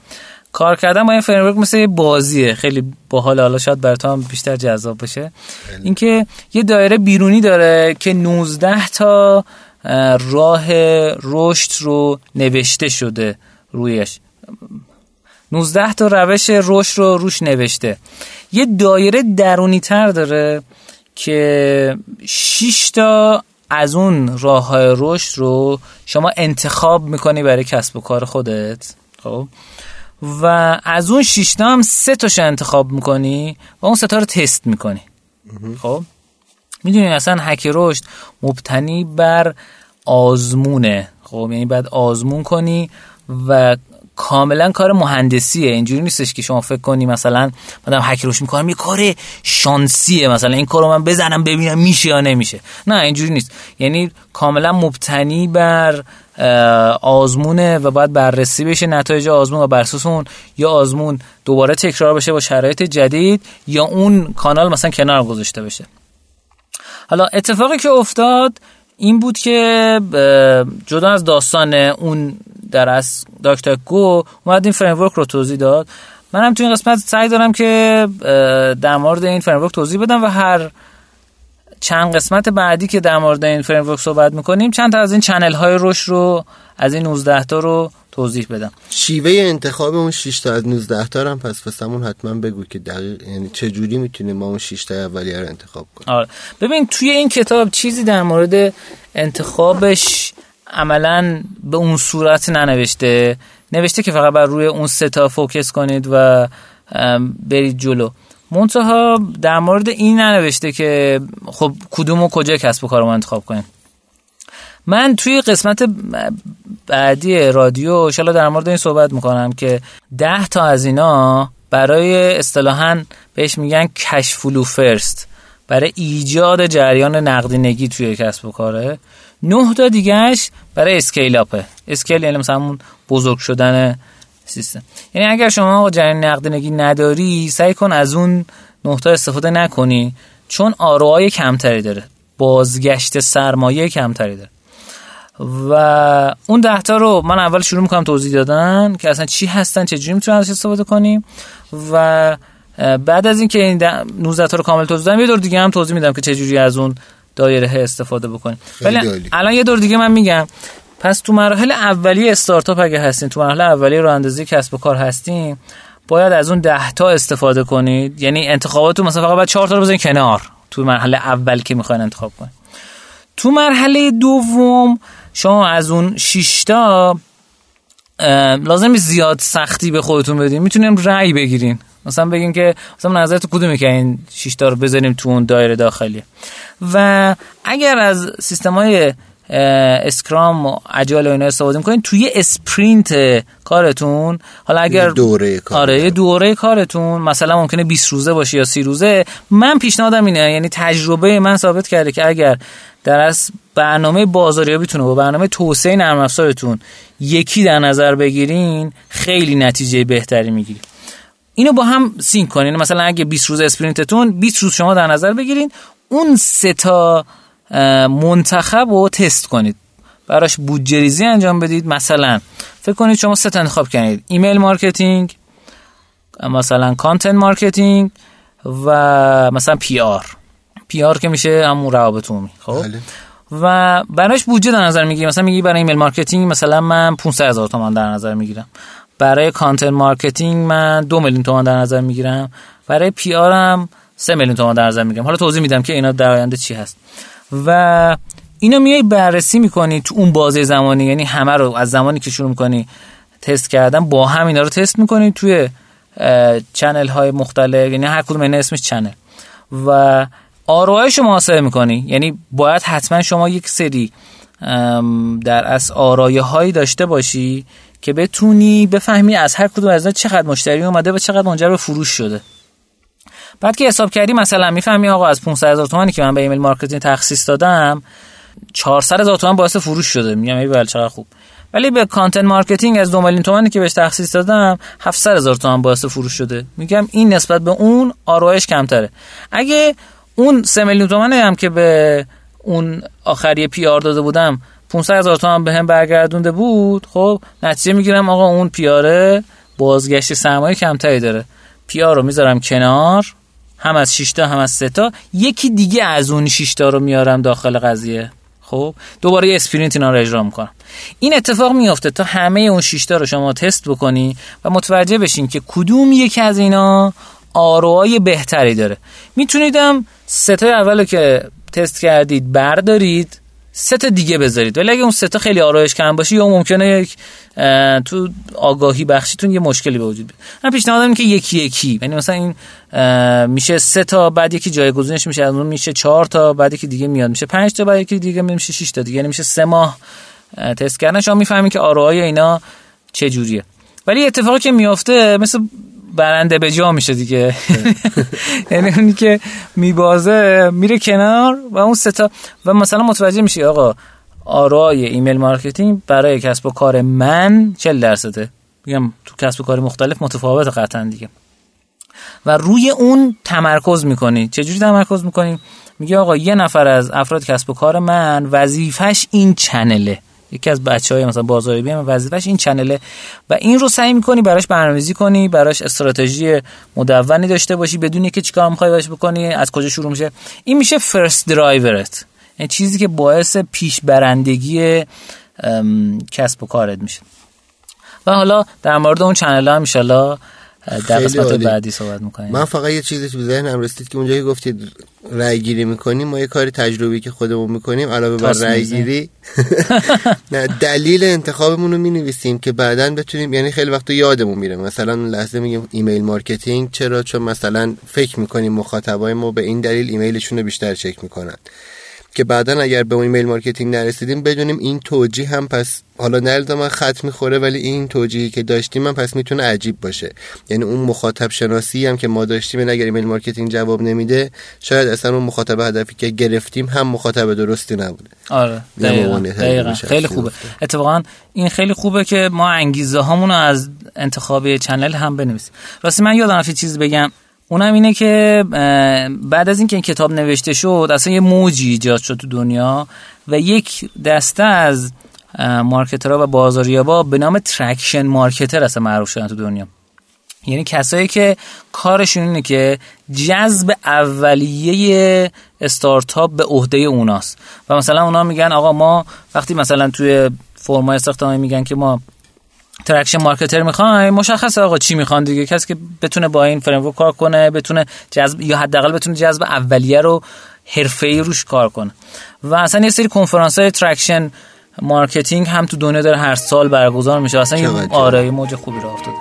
S2: کار کردن با این فریم مثل یه بازیه. خیلی باحال. حالا شاید براتون بیشتر جذاب باشه. اینکه یه دایره بیرونی داره که 19 تا راه رشد رو نوشته شده رویش. 19 تا روش رشد رو روش نوشته. یه دایره درونی تر داره که 6 تا از اون راه های رشد رو شما انتخاب می‌کنی برای کسب و کار خودت. خب؟ و از اون شیشتا هم سه تاش انتخاب می‌کنی و اون سه تا رو تست می‌کنی. خب؟ می‌دونی اصلا هک رشد مبتنی بر آزمونه. خب؟ یعنی بعد آزمون کنی و کاملا کار مهندسیه. اینجوری نیستش که شما فکر کنی مثلا من هک رشد می‌کنم یه کار شانسیه مثلا. این کارو من بزنم ببینم میشه یا نمیشه. نه اینجوری نیست. یعنی کاملا مبتنی بر آزمونه و باید بررسی بشه نتایج آزمون و بر اون یا آزمون دوباره تکرار بشه با شرایط جدید یا اون کانال مثلا کنار گذاشته بشه. حالا اتفاقی که افتاد این بود که جدا از داستان اون در از دکتر گو اومد این فریم رو توضیح داد. منم تو این قسمت سعی دارم که در مورد این فریم توضیح بدم و هر چند قسمت بعدی که در مورد این فریم صحبت می‌کنیم چند تا از این چنل های روش رو از این 19 تا رو توضیح بدم.
S1: شیوه انتخاب اون 6 تا از 19 تا هم پس واسمون حتما بگو که دقیق یعنی چه جوری می‌تونیم ما اون 6 تا اولیه رو انتخاب کنیم.
S2: آره. ببین توی این کتاب چیزی در مورد انتخابش عملا به اون صورت ننوشته. نوشته که فقط بر روی اون سه تا فوکس کنید و برید جلو. منتها در مورد این ننوشته که خب کدوم و کجا کسب و کار رو انتخاب کنیم. من توی قسمت بعدی رادیو شالا در مورد این صحبت می‌کنم که ده تا از اینا برای اصطلاحا بهش میگن cash flow first برای ایجاد جریان نقدینگی توی کسب و کاره. نه تا دیگهش برای scale up ه. scale یعنی مثلا بزرگ شدن سیستم. یعنی اگر شما جریان نقدینگی نداری سعی کن از اون تا استفاده نکنی چون ROI های کمتری داره. بازگشت سرمایه کمتری داره. و اون دهتا رو من اول شروع می‌کنم توضیح دادن که اصلا چی هستن چجوری می‌تونیم ازش استفاده کنیم. و بعد از اینکه این 19 تا رو کامل توضیح دادم یه دور دیگه هم توضیح میدم که چجوری از اون دایره استفاده بکنیم. ولی الان یه دور دیگه من میگم. پس تو مراحل اولیه استارتاپ اگه هستین تو مراحل اولیه رو اندازی کسب و کار هستین باید از اون 10 تا استفاده کنید. یعنی انتخاباتو مثلا فقط بعد 4 تا رو بزنید کنار. تو مرحله اول که می‌خواین انتخاب کنید. تو مرحله دوم شما از اون 6 تا لازم زیاد سختی به خودتون بدین. می‌تونیم رأی بگیرین. مثلا بگین که مثلا نظرت کدومه که این 6 تا رو بزنیم تو اون دایره داخلی. و اگر از سیستم های Scrum و Agile و اینا استفاده می‌کنین. توی sprint کارتون حالا اگر
S1: دوره کار
S2: آره یه دوره کارتون. مثلا ممکنه 20 روزه باشه یا 30 روزه. من پیشنهادم اینه یعنی تجربه من ثابت کرده که اگر در اصل برنامه بازاریابیتون و برنامه توسعه نرم افزارتون یکی در نظر بگیرین خیلی نتیجه بهتری می‌گیرید اینو با هم sync کنین. مثلا اگه 20 روز sprint تون 20 روز شما در نظر بگیرین. اون سه تا منتخب رو تست کنید. براش بودجه ریزی انجام بدید. مثلا فکر کنید شما سه تا انتخاب کنید email marketing مثلا content marketing و مثلا PR PR که میشه همون روابط عمومی خب؟ بله. و براش بودجه در نظر می‌گیری مثلا میگی برای email marketing مثلا من 500 هزار تومان در نظر می‌گیرم. برای content marketing من دو میلیون تومان در نظر می‌گیرم. برای PR هم سه میلیون تومان در نظر می‌گیرم. حالا توضیح میدم که اینا در آینده چی هست. و اینو میای بررسی می‌کنی تو اون بازه زمانی یعنی همه رو از زمانی که شروع می‌کنی تست کردن با هم اینا رو تست می‌کنی توی channel های مختلف یعنی هر کدوم این اسمش channel. و ROI هایش رو محاسبه می‌کنی یعنی باید حتما شما یک سری در از آرایه هایی داشته باشی که بتونی بفهمی از هر کدوم از چقدر مشتری اومده و چقدر منجر به فروش شده. بعد که حساب کردی مثلا می‌فهمی آقا از 500 هزار تومانی که من به email marketing تخصیص دادم 400 هزار تومان باعث فروش شده. میگم ای بله چقدر خوب. ولی به content marketing از 2 میلیون تومانی که بهش تخصیص دادم 700 هزار تومان باعث فروش شده. میگم این نسبت به اون ROI ش کمتره. اگه اون 3 میلیون تومانی هم که به اون آخری PR داده بودم 500 هزار تومان هم برگردونده بود خب نتیجه می‌گیرم آقا اون PR ه بازگشت سرمایه کمتری داره. PR رو می‌ذارم کنار. هم از 6 تا هم از 3 تا. یکی دیگه از اون 6 تا رو میارم داخل قضیه. خب؟ دوباره sprint اینا رو اجرا می‌کنم. این اتفاق میافته تا همه اون 6 تا رو شما تست بکنی و متوجه بشین که کدوم یکی از اینا آروهای بهتری داره. میتونیدم سه تا اولو که تست کردید بردارید. سه تا دیگه بذارید. ولی اگه اون سه تا خیلی آرایش کم باشه یا ممکنه یک تو آگاهی بخشیتون یه مشکلی به وجود بیاد. من پیشنهاد که یکی یکی. یعنی مثلا این میشه سه تا بعد یکی جایگزینش میشه از اون میشه چهار تا بعد یکی دیگه میاد. میشه پنج تا بعد یکی دیگه میشه 6 تا دیگه. یعنی میشه سه ماه تست کردن. شما می‌فهمید که ROI اینا چه جوریه ولی اتفاقی که میافته مثل برنده به جا میشه دیگه. یعنی اونی که میبازه میره کنار و اون سه تا و مثلا متوجه میشه آقا ROI email marketing برای کسب و کار من 40 درصده. میگم تو کسب و کار مختلف متفاوت قطعا دیگه. و روی اون تمرکز می‌کنی. چجوری تمرکز می‌کنی؟ میگه آقا یه نفر از افراد کسب و کار من وظیفش این channel ه. یکی از بچه های مثلا بازاریابیم وظیفش این channel ه. و این رو سعی می‌کنی براش برنامه‌ریزی کنی براش استراتژی مدونی داشته باشی بدونی که چیکار می‌خوای باش بکنی از کجا شروع میشه. این میشه first driver ت یعنی چیزی که باعث پیش برندگی کسب و کارت میشه. و حالا در مورد اون channel هم ان در قسمت بعدی صحبت می‌کنیم.
S1: من فقط یه چیزی تو ذهنم رسید که اونجایی گفتید رای گیری می‌کنیم ما یه کاری تجربی که خودمون می‌کنیم علاوه بر رای گیری نه دلیل انتخابمون رو می‌نویسیم که بعدا بتونیم یعنی خیلی وقت یادمون میره. مثلا لحظه میگیم email marketing چرا؟ چون مثلا فکر می‌کنیم مخاطبای ما به این دلیل ایمیلشون رو بیشتر چک می‌کنن. که بعدا اگر به اون email marketing نرسیدیم بدونیم این توجیه هم پس حالا نرد من خط می‌خوره ولی این توجیهی که داشتیم من پس می‌تونه عجیب باشه. یعنی اون مخاطب شناسی هم که ما داشتیم یعنی اگر email marketing جواب نمیده شاید اصلا اون مخاطب هدفی که گرفتیم هم مخاطب درستی نبوده.
S2: آره دقیقا. خیلی خوبه. اتفاقا این خیلی خوبه که ما انگیزه هامون رو از انتخاب channel هم بنویسیم. راستی من یادم چیز بگم. اونم اینه که بعد از اینکه این کتاب نوشته شد اصلا یه موجی ایجاد شد تو دنیا و یک دسته از marketer ها و بازاریابا به نام traction marketer اصلا معروف شدن تو دنیا. یعنی کسایی که کارشون اینه که جذب اولیه استارتاپ به عهده اوناست. و مثلا اونا میگن آقا ما وقتی مثلا توی فرمای استخدامی میگن که ما traction marketer می‌خوان مشخصه آقا چی می‌خوان دیگه. کسی که بتونه با این فریم کار کنه بتونه جذب یا حداقل بتونه جذب اولیه رو حرفه‌ای روش کار کنه. و اصلا یه سری کنفرانس های traction marketing هم تو دنیا داره هر سال برگزار میشه. اصلا یه آره موج خوبی رو افتاده.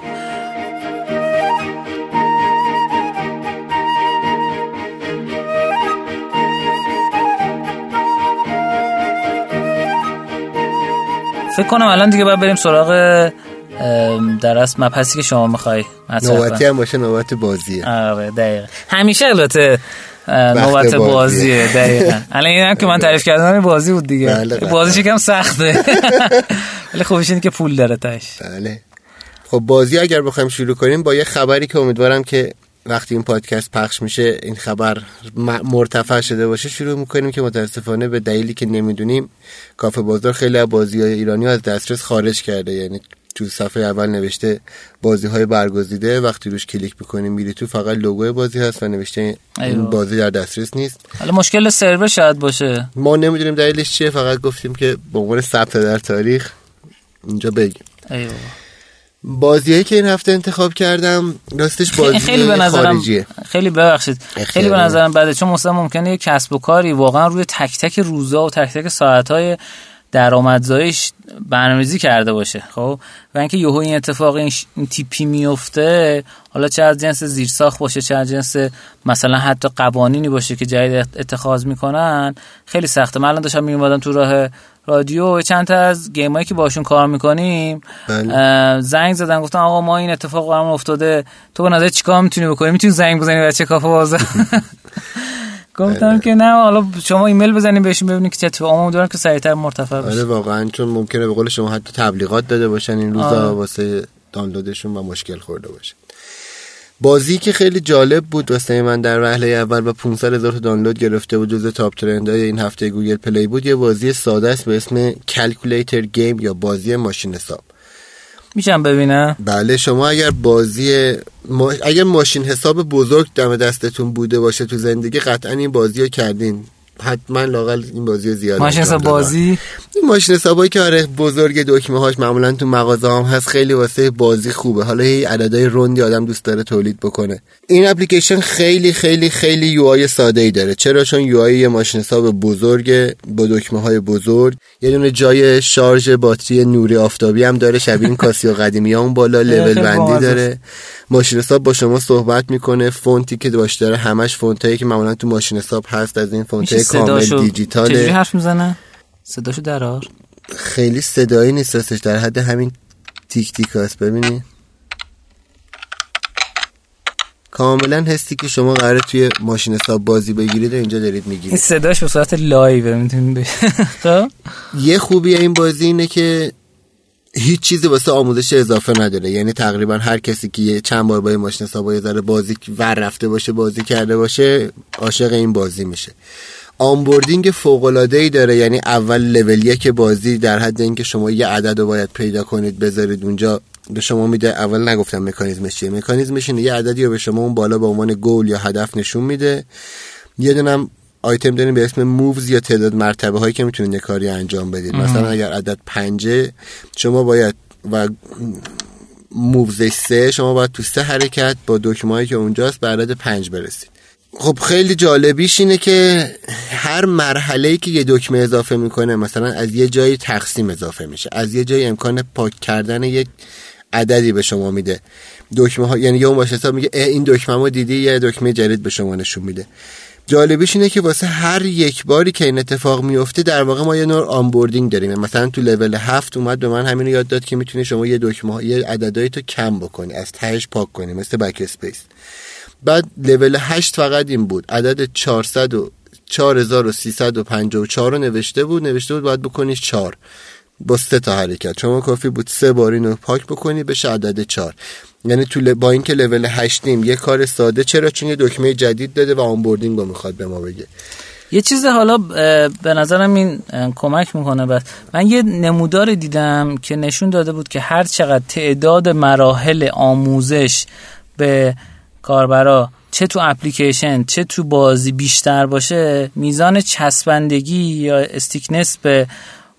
S2: فکر کنم الان دیگه باید بریم سراغ در اصل مبحثی که شما می‌خوای
S1: نوبتی هم باشه نوبت بازیه.
S2: آره دقیقا. همیشه البته نوبت بازیه. دقیقا. الان این هم که من تعریف کردم بازی بود دیگه. بله بازیش کم سخته. ولی خوبش اینه که پول داره تاش.
S1: بله. خب بازی اگر بخوایم شروع کنیم با یه خبری که امیدوارم که وقتی این پادکست پخش میشه این خبر مرتفع شده باشه شروع می‌کنیم که متاسفانه به دلیلی که نمی‌دونیم کافه بازار خیلی از بازی های ایرانی از دسترس خارج کرده. یعنی تو صفحه اول نوشته بازی های برگزیده وقتی روش کلیک می‌کنیم میری تو فقط لوگو بازی هست و نوشته این بازی در دسترس نیست.
S2: حالا مشکل سرور شاید باشه.
S1: ما نمی‌دونیم دلیلش چیه فقط گفتیم که به عنوان ثبت در تاریخ اینجا بگیم. ایوه. بازیایی که این هفته انتخاب کردم راستش بازی خیلی به نظرم خارجیه.
S2: خیلی ببخشید. خیلی به نظرم بده چون مثلا ممکنه یه کسب و کاری واقعا روی تک تک روزا و تک تک ساعتهای درآمدزاییش برنامه‌ریزی کرده باشه خب؟ و اینکه یهو این اتفاق این, این تیپی میفته حالا چه از جنس زیرساخت باشه چه از جنس مثلا حتی قوانینی باشه که جدید اتخاذ می‌کنن خیلی سخته. من الان داشتم میومدم تو راه رادیو چند تا از گیمایی که باشون کار می‌کنیم بله. زنگ زدن گفتن آقا ما این اتفاق برام افتاده تو به نظر چیکار می‌تونی بکنی؟ می‌تونی زنگ بزنی بچه کافه بازه گفتم بله. که نه حالا شما ایمیل بزنید بهشون ببینید که چطور امیدوارم که سریعتر مرتفع بشه
S1: آره واقعا چون ممکنه به قول شما حتی تبلیغات داده باشن این روزا آه. واسه دانلودشون و مشکل خورده باشه بازی که خیلی جالب بود واسه من در وهله اول و 500 هزار دانلود گرفته بود جزو top trend های این هفته Google Play بود یه بازی ساده است به اسم Calculator Game یا بازی ماشین حساب
S2: میشم ببینم.
S1: بله شما اگر بازی اگر ماشین حساب بزرگ دم دستتون بوده باشه تو زندگی قطعا این بازی رو کردین. حتما لاقل این بازی زیاد
S2: ماشین حساب بازی؟
S1: این ماشین حسابایی که آره بزرگ دکمه هاش معمولا تو مغازه هم هست خیلی واسه بازی خوبه. حالا هی عددهای روندی آدم دوست داره تولید بکنه. این اپلیکیشن خیلی خیلی خیلی UI ساده ای داره. چرا؟ چون UI ماشین حساب بزرگ با دکمه های بزرگ. یه دونه جای شارژ باتری نوری آفتابی هم داره. شبیه این کاسیو قدیمی اون بالا لول بندی داره. ماشین حساب با شما صحبت می‌کنه. فونتی که باش داره همش فونتایی که معمولا تو ماشین حساب هست از این فونت کامل دیجیتاله.
S2: چجوری حرف می‌زنه؟ صداشو درار
S1: خیلی صدایی نیستش در حد همین تیک تیک هست ببینی. کاملا هستی که شما قراره توی ماشین حساب بازی بگیرید و اینجا دارید می‌گیرید. این
S2: صداش به صورت live می‌تونید خب؟
S1: یه خوبی این بازی اینه که هیچ چیزی واسه آموزش اضافه نداره. یعنی تقریبا هر کسی که یه چند بار با ماشین حساب یه ذره بازی ور رفته باشه بازی کرده باشه عاشق این بازی میشه. onboarding فوق العاده ای داره یعنی اول لول یک بازی در حد اینکه شما یه عدد رو باید پیدا کنید بذارید اونجا. به شما میده اول نگفتم مکانیزمش چیه. مکانیزمش اینه یه عددی رو به شما اون بالا به عنوان گل یا هدف نشون میده. یه دونم آیتم داریم به اسم moves یا تعداد مرتبه هایی که می‌تونید کاری انجام بدید. مثلا اگر عدد پنجه شما باید و moves سه شما باید تو سه حرکت با دکمه که اونجاست به عدد پنج برسید. خب خیلی جالبیش اینه که هر مرحله ای که یه دکمه اضافه می‌کنه مثلا از یه جایی تقسیم اضافه میشه. از یه جایی امکان پاک کردن یک عددی به شما میده. دکمه ها یعنی یه اون باشه میگه این دکمه ما دیدی یه دکمه جدید به شما نشون میده. جالبیش اینه که واسه هر یک باری که این اتفاق میفته در واقع ما یه نوع onboarding داریم. مثلا تو لول هفت اومد به من همین یاد داد که می‌تونی شما یه دکمه یه عددهای تو کم بکنی از تهش پاک کنی مثل backspace. بعد لول 8 فقط این بود. عدد 400 و 4354 رو نوشته بود. نوشته بود باید بکنی 4 با سه تا حرکت. شما کافی بود سه بار اینو پاک بکنی بشه عدد 4 یعنی تو با اینکه لول 8 نیم یه کار ساده. چرا؟ چون یه دکمه جدید داده و onboarding رو می‌خواد به ما بگه.
S2: یه چیز حالا به نظرم این کمک می‌کنه بس. من یه نمودار دیدم که نشون داده بود که هر چقدر تعداد مراحل آموزش به کاربرا چه تو اپلیکیشن چه تو بازی بیشتر باشه میزان چسبندگی یا استیکنس به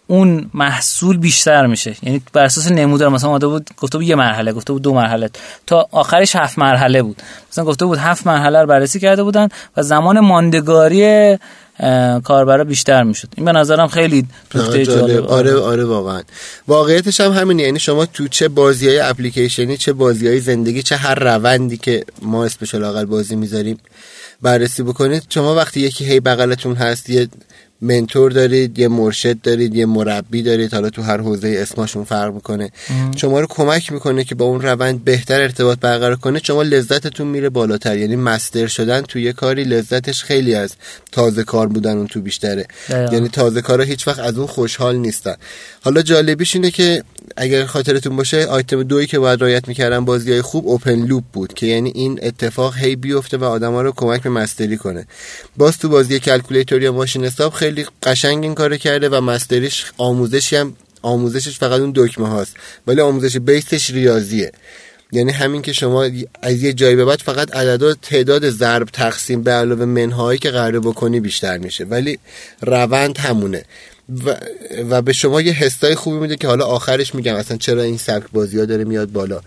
S2: اون محصول بیشتر میشه. یعنی بر اساس نمودار مثلا اومده بود گفته بود یه مرحله گفته بود دو مرحله. تا آخرش هفت مرحله بود. مثلا گفته بود هفت مرحله رو بررسی کرده بودن و زمان ماندگاری کاربرا بیشتر می‌شد. این به نظرم خیلی نکته جالب.
S1: آره آره واقعا. واقعیتش هم همینه. یعنی شما تو چه بازی های اپلیکیشنی چه بازی های زندگی چه هر روندی که ما اسپشال آقل بازی می‌ذاریم بررسی بکنید شما وقتی یکی هی بغلتون هست یه منتور دارید یه مرشد دارید یه مربی دارید. حالا تو هر حوزه اسمشون فرق می‌کنه. شما رو کمک می‌کنه که با اون روند بهتر ارتباط برقرار کنه. شما لذتتون میره بالاتر. یعنی مستر شدن تو یه کاری لذتش خیلی از تازه کار بودن اون تو بیشتره. یعنی تازه کارا هیچ وقت از اون خوشحال نیستن. حالا جالبیش اینه که اگر خاطرتون باشه آیتم دوی که باید رعایت می‌کردن بازی های خوب open loop بود که یعنی این اتفاق هی بیفته و آدما رو کمک به mastery کنه. باز تو بازی calculator یا ماشین حساب خیلی قشنگ این کارو کرده و mastery ش آموزشی هم آموزشش فقط اون دکمه هاست. ولی آموزش base ش ریاضیه. یعنی همین که شما از یه جایی به بعد فقط عدد تعداد ضرب تقسیم به علاوه منهایی که قراره بکنی بیشتر میشه. ولی روند همونه. و, و به شما یه حسای خوبی میده که حالا آخرش میگم. اصلا چرا این سبک بازی ها داره میاد بالا؟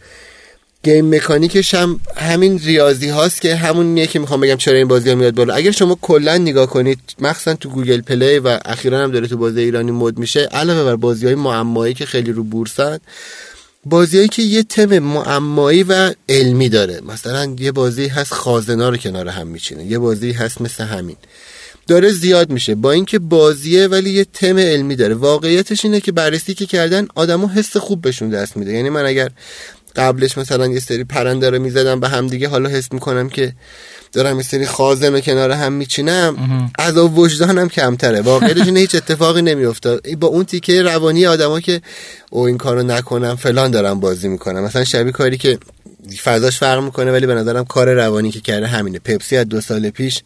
S1: game mechanic ش هم همین ریاضی هاست که همون که می‌خوام بگم چرا این بازی ها میاد بالا. اگر شما کلا نگاه کنید مخصوصا تو Google Play و اخیرا هم داره تو بازی ایرانی مد میشه علاوه بر بازی های معمایی که خیلی رو بورسن بازیایی که یه تم معمایی و علمی داره. مثلا یه بازی هست خازنا رو کنار هم میچینه. یه بازی هست مثل همین. داره زیاد میشه. با اینکه بازیه ولی یه تم علمی داره. واقعیتش اینه که بررسی که کردن آدمو حس خوب بهشون دست میده. یعنی من اگر قبلش مثلا یه سری پرنده رو می‌زدم به هم دیگه حالا حس می‌کنم که دارم یه سری خازن کنار هم میچینم. از وجدانم کمتره. واقعیتش اینه هیچ اتفاقی نمیافته با اون تیکه روانی آدما که او این کارو نکنم فلان دارم بازی می‌کنم. مثلا شبیه کاری که فضاش فرق می‌کنه ولی به نظرم کار روانی که کرده همینه. پپسی از دو سال پیش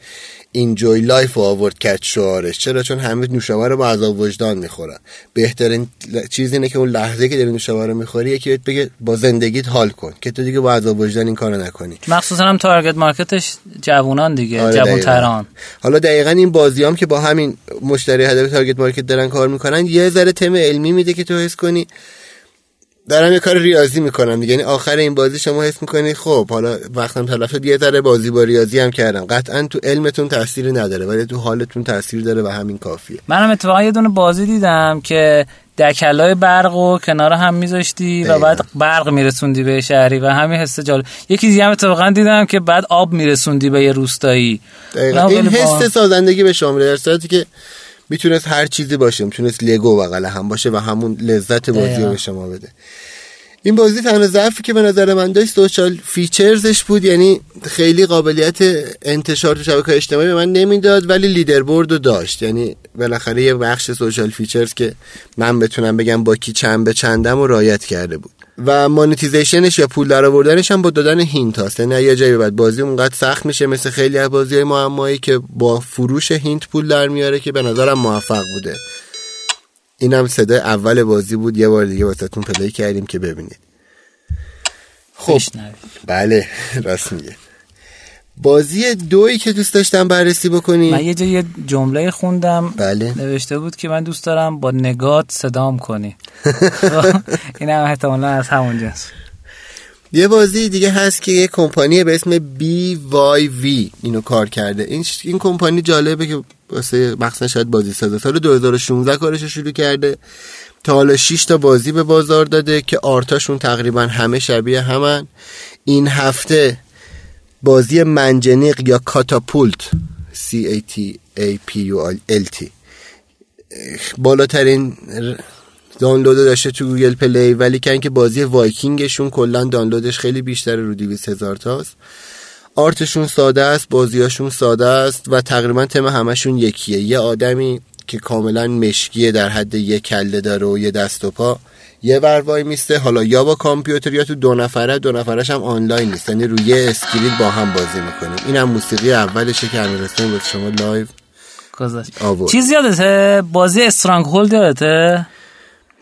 S1: enjoy life رو آورد کرد شعارش. چرا؟ چون همه نوشابه رو با عذاب وجدان می‌خورن. بهترین چیز اینه که اون لحظه که داری نوشابه رو می‌خوری یکی بهت بگه با زندگیت حال کن که تو دیگه با عذاب وجدان این کارو نکنی.
S2: مخصوصا هم target market ش جوونان دیگه آره جوون تران
S1: حالا دقیقا این بازیام که با همین مشتری هدف target market دارن کار می‌کنن یه ذره تم علمی میده که تو حس کنی دارم یه کار ریاضی می‌کنم. دیگه یعنی آخر این بازی شما حس می‌کنی خب حالا وقتم تلف شد یه ذره بازی با ریاضی هم کردم. قطعا تو علمتون تاثیری نداره ولی تو حالتون تاثیر داره و همین کافیه.
S2: منم اتفاقا یه دونه بازی دیدم که دکلای برق و کنار هم میذاشتی و بعد برق میرسوندی به شهری و همین حس جالب. یکی دیگه هم اتفاقا دیدم که بعد آب میرسوندی به یه روستایی.
S1: این حس سازندگی به شما در که می‌تونست هر چیزی باشه می‌تونست لگو بغل هم باشه و همون لذت بازی رو به شما بده. این بازی تنها ضعفی که به نظر من داشت سوشال فیچرزش بود یعنی خیلی قابلیت انتشار تو شبکه اجتماعی به من نمی‌داد ولی leaderboard رو داشت. یعنی بالاخره یه بخش social features که من بتونم بگم با کی چند به چندم و رعایت کرده بود. و monetization ش یا پول در آوردنش هم با دادن hint هاست نه یه جایی بعد بازی اونقدر سخت میشه مثل خیلی از بازی های معمایی که با فروش hint پول در میاره که به نظرم موفق بوده. اینم صدای اول بازی بود. یه بار دیگه واسهتون play کردیم که ببینید. خب. بله. راست میگه. بازی دویی که دوست داشتم بررسی بکنی
S2: من یه جای جمله خوندم. بله. نوشته بود که من دوست دارم با نگات صدام کنی. این هم احتمالا از همون جنس
S1: یه بازی دیگه هست که یه کمپانی به اسم BYV اینو کار کرده. این این کمپانی جالبه که واسه مخصوصا شاید بازی سازه. سال 2016 کارش شروع کرده. تا حالا 6 تا بازی به بازار داده که art اشون تقریبا همه شبیه همن. این هفته بازی منجنیق یا Catapult. C A T A P U L T. بالاترین دانلود داشته تو Google Play ولی کن که بازی وایکینگشون کلا دانلودش خیلی بیشتر رو 200 هزار تاست. art شون ساده است بازیاشون ساده است و تقریبا تم همشون یکیه. یه آدمی که کاملا مشکیه در حد یه کله داره و یه دست و پا. یه ور وای میسته. حالا یا با کامپیوتر یا تو دو نفره دو نفرش هم آنلاین نیست. یعنی روی screen با هم بازی می‌کنیم. اینم موسیقی اولشه که امیرحسین به شما live
S2: چیز یادته؟ بازی Stronghold یادته؟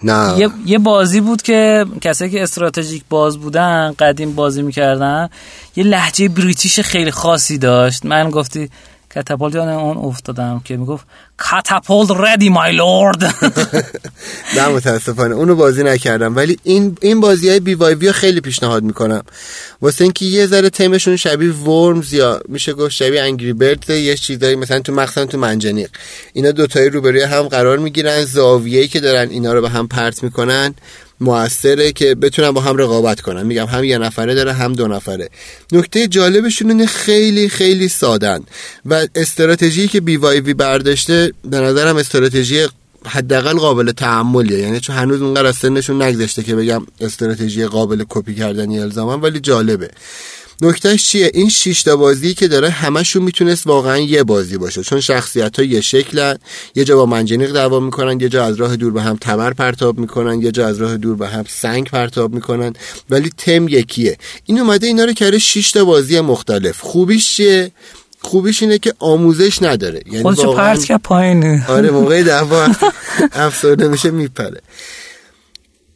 S1: نه.
S2: یه،, یه بازی بود که کسایی که استراتژیک باز بودن قدیم بازی می‌کردن یه لهجه British خیلی خاصی داشت. من گفتی کتاپولت یاد اون افتادم که می‌گفت کتاپولت ردی مای لورد
S1: نه متاسفانه. اونو بازی نکردم. ولی این این بازی های بی وای وی خیلی پیشنهاد می‌کنم. واسه اینکه یه ذره تیمشون شبیه ورمز یا میشه گفت شبیه انگری برد یه چیزایی مثلا تو مخصوصا تو منجنیق. اینا دوتایی روبروی هم قرار می‌گیرن. زاویه‌ای که دارن اینا رو به هم پرت می‌کنن. موثره که بتونن با هم رقابت کنن میگم هم یه نفره داره هم دو نفره. نکته جالبشون اینه خیلی خیلی سادن و استراتژی که بی وای وی برداشته به نظرم استراتژی حداقل قابل تحملیه یعنی چون هنوز اونقدر از سنشون نگذشته که بگم استراتژی قابل کپی کردنی الزاما ولی جالبه. نکتهش چیه؟ این شش تا بازی که داره همشون می‌تونست واقعا یه بازی باشه. چون شخصیت ها یه شکلن یه جا با منجنیق دعوا می‌کنن یه جا از راه دور به هم تبر پرتاب می‌کنن یه جا از راه دور به هم سنگ پرتاب می‌کنن. ولی تم یکیه. این اومده اینا رو کرده 6 تا بازی مختلف. خوبیش چیه؟ خوبیش اینه که آموزش نداره.
S2: یعنی خودشو پرت که پایینه.
S1: آره موقع دعوا افسرده میشه میپره.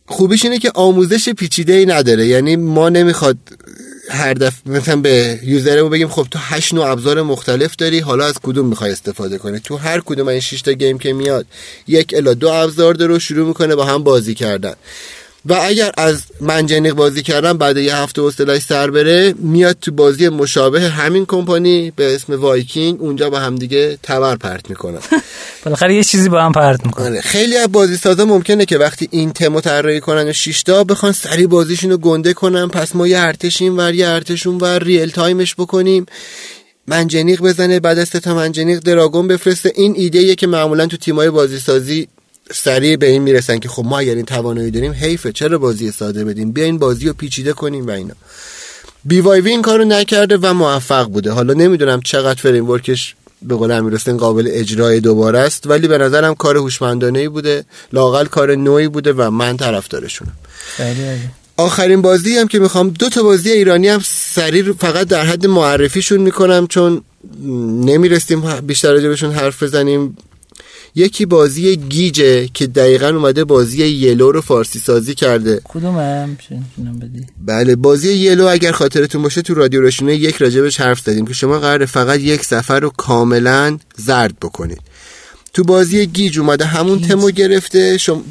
S1: خوبیش اینه که آموزش پیچیده ای نداره. یعنی ما نمی‌خواد هر دفعه مثلا به یوزرمون بگیم خب تو هشت نوع ابزار مختلف داری حالا از کدوم می‌خوای استفاده کنی؟ تو هر کدوم این 6 تا گیم که میاد یک الا دو ابزار داره شروع می‌کنه با هم بازی کردن. و اگر از منجنیق بازی کردن بعد یه هفته حوصله‌اش سر بره میاد تو بازی مشابه همین کمپانی به اسم وایکینگ اونجا با هم دیگه تبر پرت می‌کنن
S2: بالاخره یه چیزی با هم پرت می‌کنن آره،
S1: خیلی از بازی سازا ممکنه که وقتی این تمو طراحی کنن و شیشتا بخوان سری بازیشون رو گنده کنن پس ما یه ارتش این ور یه ارتش اون ور real-time ش بکنیم. منجنیق بزنه بعد از تا منجنیق dragon بفرسته. این ایده که معمولا تو تیمای بازی سازی سریع به این می‌رسن که خب ما اگر این توانایی داریم حیفه چرا بازی ساده بدیم؟ بیاین بازی رو پیچیده کنیم و اینا. بی وای وی این کارو نکرده و موفق بوده. حالا نمی‌دونم چقدر فریم ورکش به قول امیرحسین قابل اجرای دوباره است ولی به نظرم کار هوشمندانه ای بوده. لاقل کار نوعی بوده و من طرفدارشونم. آخرین بازی هم که می‌خوام دو تا بازی ایرانی هم سریع فقط در حد معرفیشون می‌کنم چون نمی‌رسیم بیشتر راجبشون حرف بزنیم. یکی بازی گیجه که دقیقا اومده بازی یلو رو فارسی سازی کرده.
S2: کدومه
S1: بدی؟ بله بازی یلو اگر خاطرتون باشه تو رادیو رشونه یک راجبش حرف زدیم که شما قرار فقط یک سفر رو کاملا زرد بکنید. تو بازی گیج اومده همون. تمو گرفته شم...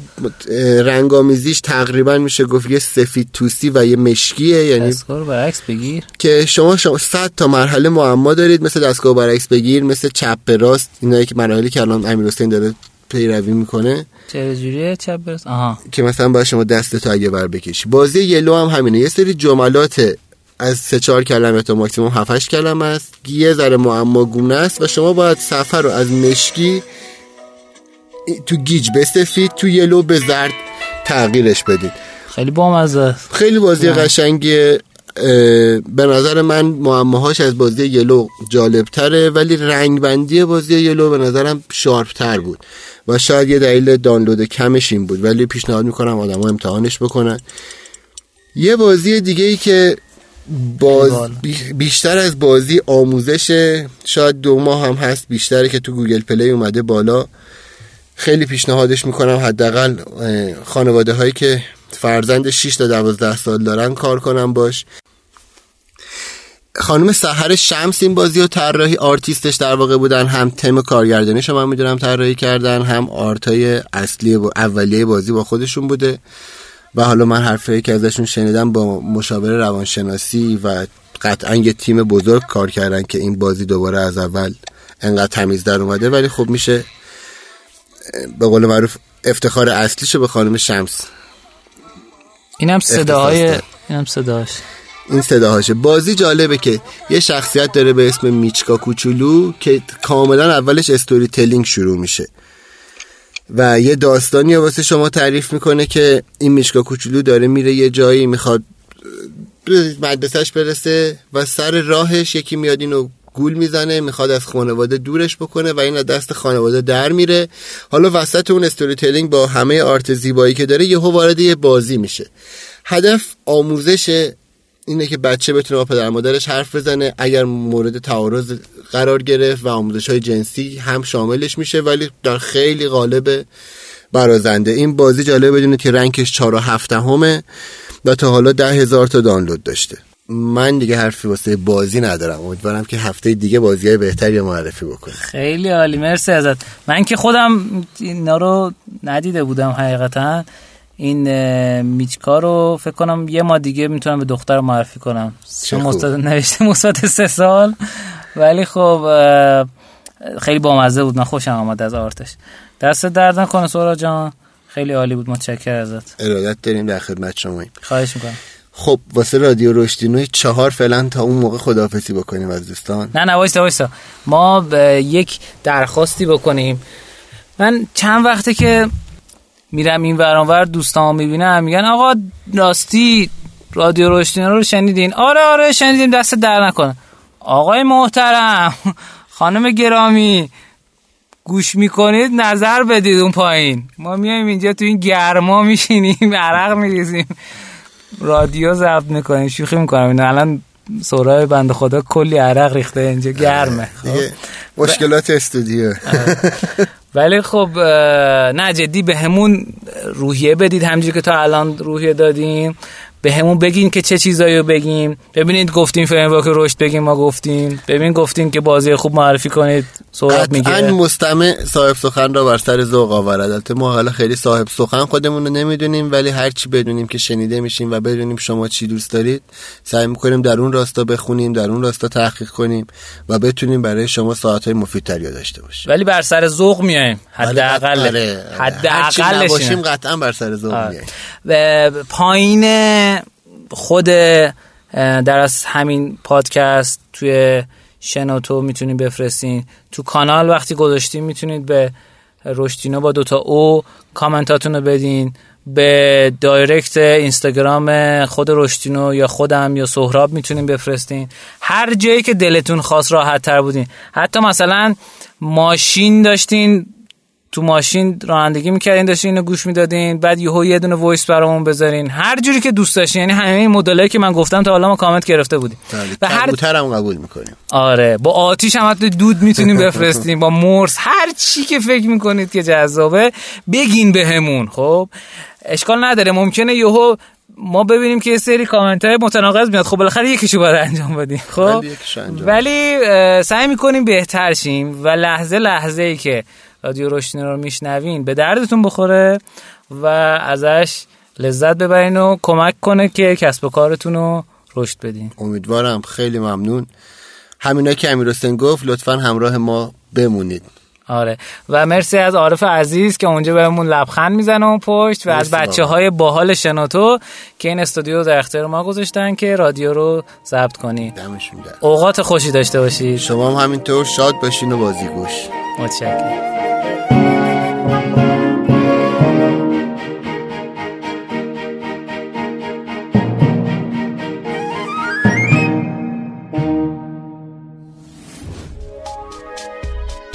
S1: رنگامیزیش تقریبا میشه گفت یه سفید توسی و یه مشکیه یعنی
S2: دستگاه برعکس بگیر.
S1: که شما شما 100 تا مرحله معما دارید مثل دستگاه برعکس بگیر مثل چپ به راست اینا که مراحلی که الان امیر حسین داره پیروی می‌کنه.
S2: چه چپ برست آها.
S1: که مثلا با شما دست تو اگه بر بکشی. بازی Yellow هم همینه. یه سری جملات از سه چهار کلمه تا ماکسیموم 7 کلمه است. یه ذره معما گونه است و شما باید صفحه رو از مشکی تو گیج به سفید تو Yellow به زرد تغییرش بدید.
S2: خیلی بامزه.
S1: خیلی بازی قشنگیه. به نظر من معماهاش از بازی Yellow جالب تره ولی رنگبندی بازی Yellow به نظرم sharp تر بود. و شاید یه دلیل دانلود کمش این بود ولی پیشنهاد می‌کنم آدم ها امتحانش بکنن. یه بازی دیگه ای که باز بیشتر از بازی آموزش شاید دو ماه هم هست بیشتره که تو گوگل پلی اومده بالا. خیلی پیشنهادش می‌کنم حداقل خانواده هایی که فرزند 6 تا 12 سال دارن کار کنم باش. خانم سحر شمس این بازی و طراحی آرتیستش در واقع بودن هم کارگردانی شما می‌دونم طراحی کردن هم آرتای اصلی و اولیه بازی با خودشون بوده. و حالا من حرفی که ازشون شنیدم با مشاور روانشناسی و قطعا یه تیم بزرگ کار کردن که این بازی دوباره از اول انقدر تمیز در اومده. ولی خب میشه به قول معروف افتخار اصلیشو به خانم شمس.
S2: اینم صداهای اینم صداش.
S1: این صداهاشه. بازی جالبه که یه شخصیت داره به اسم میچکا کوچولو که کاملا اولش استوری تلینگ شروع میشه. و یه داستانی واسه شما تعریف می‌کنه که این میچکا کوچولو داره میره یه جایی می‌خواد مدرسهش برسه و سر راهش یکی میاد اینو گول می‌زنه می‌خواد از خانواده دورش بکنه و این از دست خانواده در میره. حالا وسط اون استوری تیلینگ با همه آرت زیبایی که داره یهو وارد یه بازی میشه. هدف آموزش اینه که بچه بتونه با پدر مادرش حرف بزنه. اگر مورد تعارض قرار گرفت و آموزش های جنسی هم شاملش میشه ولی در خیلی غالب برازنده. این بازی جالب بدونه که رنکش 4 و 7 همه و تا حالا ده هزار تا دانلود داشته. من دیگه حرفی واسه بازی ندارم. امیدوارم که هفته دیگه بازی های بهتری معرفی بکنه.
S2: خیلی عالی. مرسی ازت. من که خودم اینا رو ندیده بودم حقیقتا. این میچکا رو فکر کنم یه ما دیگه می‌تونم به دختر معرفی کنم. چون مستاد نوشته مثبت سه سال. ولی خب خیلی بامزه بود. من خوشم آمد از آرتش. دست درد نکنه سورا جان. خیلی عالی بود. متشکر ازت.
S1: ارادت داریم در خدمت شما
S2: خواهش می‌کنم.
S1: خب واسه رادیو رشدینوی چهار فعلا تا اون موقع خداحافظی بکنیم از دوستان.
S2: نه نه وایسا وایسا ما یک درخواستی بکنیم. من چند وقته که میرم این ورانور دوستان می‌بینم میگن آقا راستی رادیو رشدینو رو شنیدین؟ آره آره شنیدیم دست در نکنه آقای محترم خانم گرامی گوش می‌کنید نظر بدید اون پایین. ما میایم اینجا تو این گرما میشینیم عرق میریزیم. رادیو ضبط می‌کنیم شوخی می‌کنم الان سورای بند خدا کلی عرق ریخته اینجا گرمه.
S1: خب؟ مشکلات استودیو.
S2: ولی خب نه جدی به همون روحیه بدید. همجور که تا الان روحیه دادیم. به همون بگین که چه چیزایی رو بگیم. ببینید گفتیم فریم که رشد بگیم ما گفتیم. ببین گفتیم که بازی خوب معرفی کنید صحبت میگه.
S1: قطعا مستمع صاحب سخن را بر سر ذوق آورد. البته ما حالا خیلی صاحب سخن خودمون رو نمی‌دونیم ولی هر چی بدونیم که شنیده میشیم و بدونیم شما چی دوست دارید سعی می‌کنیم در اون راستا بخونیم در اون راستا تحقیق کنیم و بتونیم برای شما ساعت های مفیدتری داشته باشیم.
S2: ولی بر سر ذوق میایم حداقل.
S1: آره، حداقل باشیم قطعا بر سر ذوق آره.
S2: میایم پایین خود در از همین پادکست توی شنوتو می‌تونید بفرستین. تو کانال وقتی گذاشتین می‌تونید به رشدینو با دوتا او کامنتاتون رو بدین به دایرکت اینستاگرام خود رشدینو یا خودم یا سهراب می‌تونین بفرستین. هر جایی که دلتون خواست راحت تر بودین. حتی مثلا ماشین داشتین تو ماشین رانندگی می‌کردین داشتین اینو گوش می‌دادین بعد یهو یه دونه voice برامون بذارین. هر جوری که دوست داشتین یعنی همه این مدلایی که من گفتم تا حالا ما کامنت گرفته بودیم.
S1: بله، و هر هم قبول می‌کنیم.
S2: آره با آتیش هم حتی دود می‌تونیم بفرستیم با مرس هر چی که فکر می‌کنید که جذابه بگین بهمون. خب اشکال نداره ممکنه یهو ما ببینیم که یه سری کامنت های متناقض میاد. خب بالاخره یکیشو باید انجام بدیم. خب ولی سعی می‌کنیم بهتر شیم و لحظه لحظه ای که رادیو روشنی رو میشنوین به دردتون بخوره و ازش لذت ببرین و کمک کنه که کسب و کارتون رو رشد بدین.
S1: امیدوارم خیلی ممنون. همینا که امیر گفت لطفا همراه ما بمونید.
S2: آره. و مرسی از عارف عزیز که اونجا بهمون لبخند می‌زنه اون پشت و از بچه های باحال شنوتو که این استودیو در اختیار ما گذاشتن که رادیو رو ضبط کنی اوقات خوشی داشته باشید.
S1: شما هم همینطور شاد باشین و بازی گوش.
S2: متشکرم.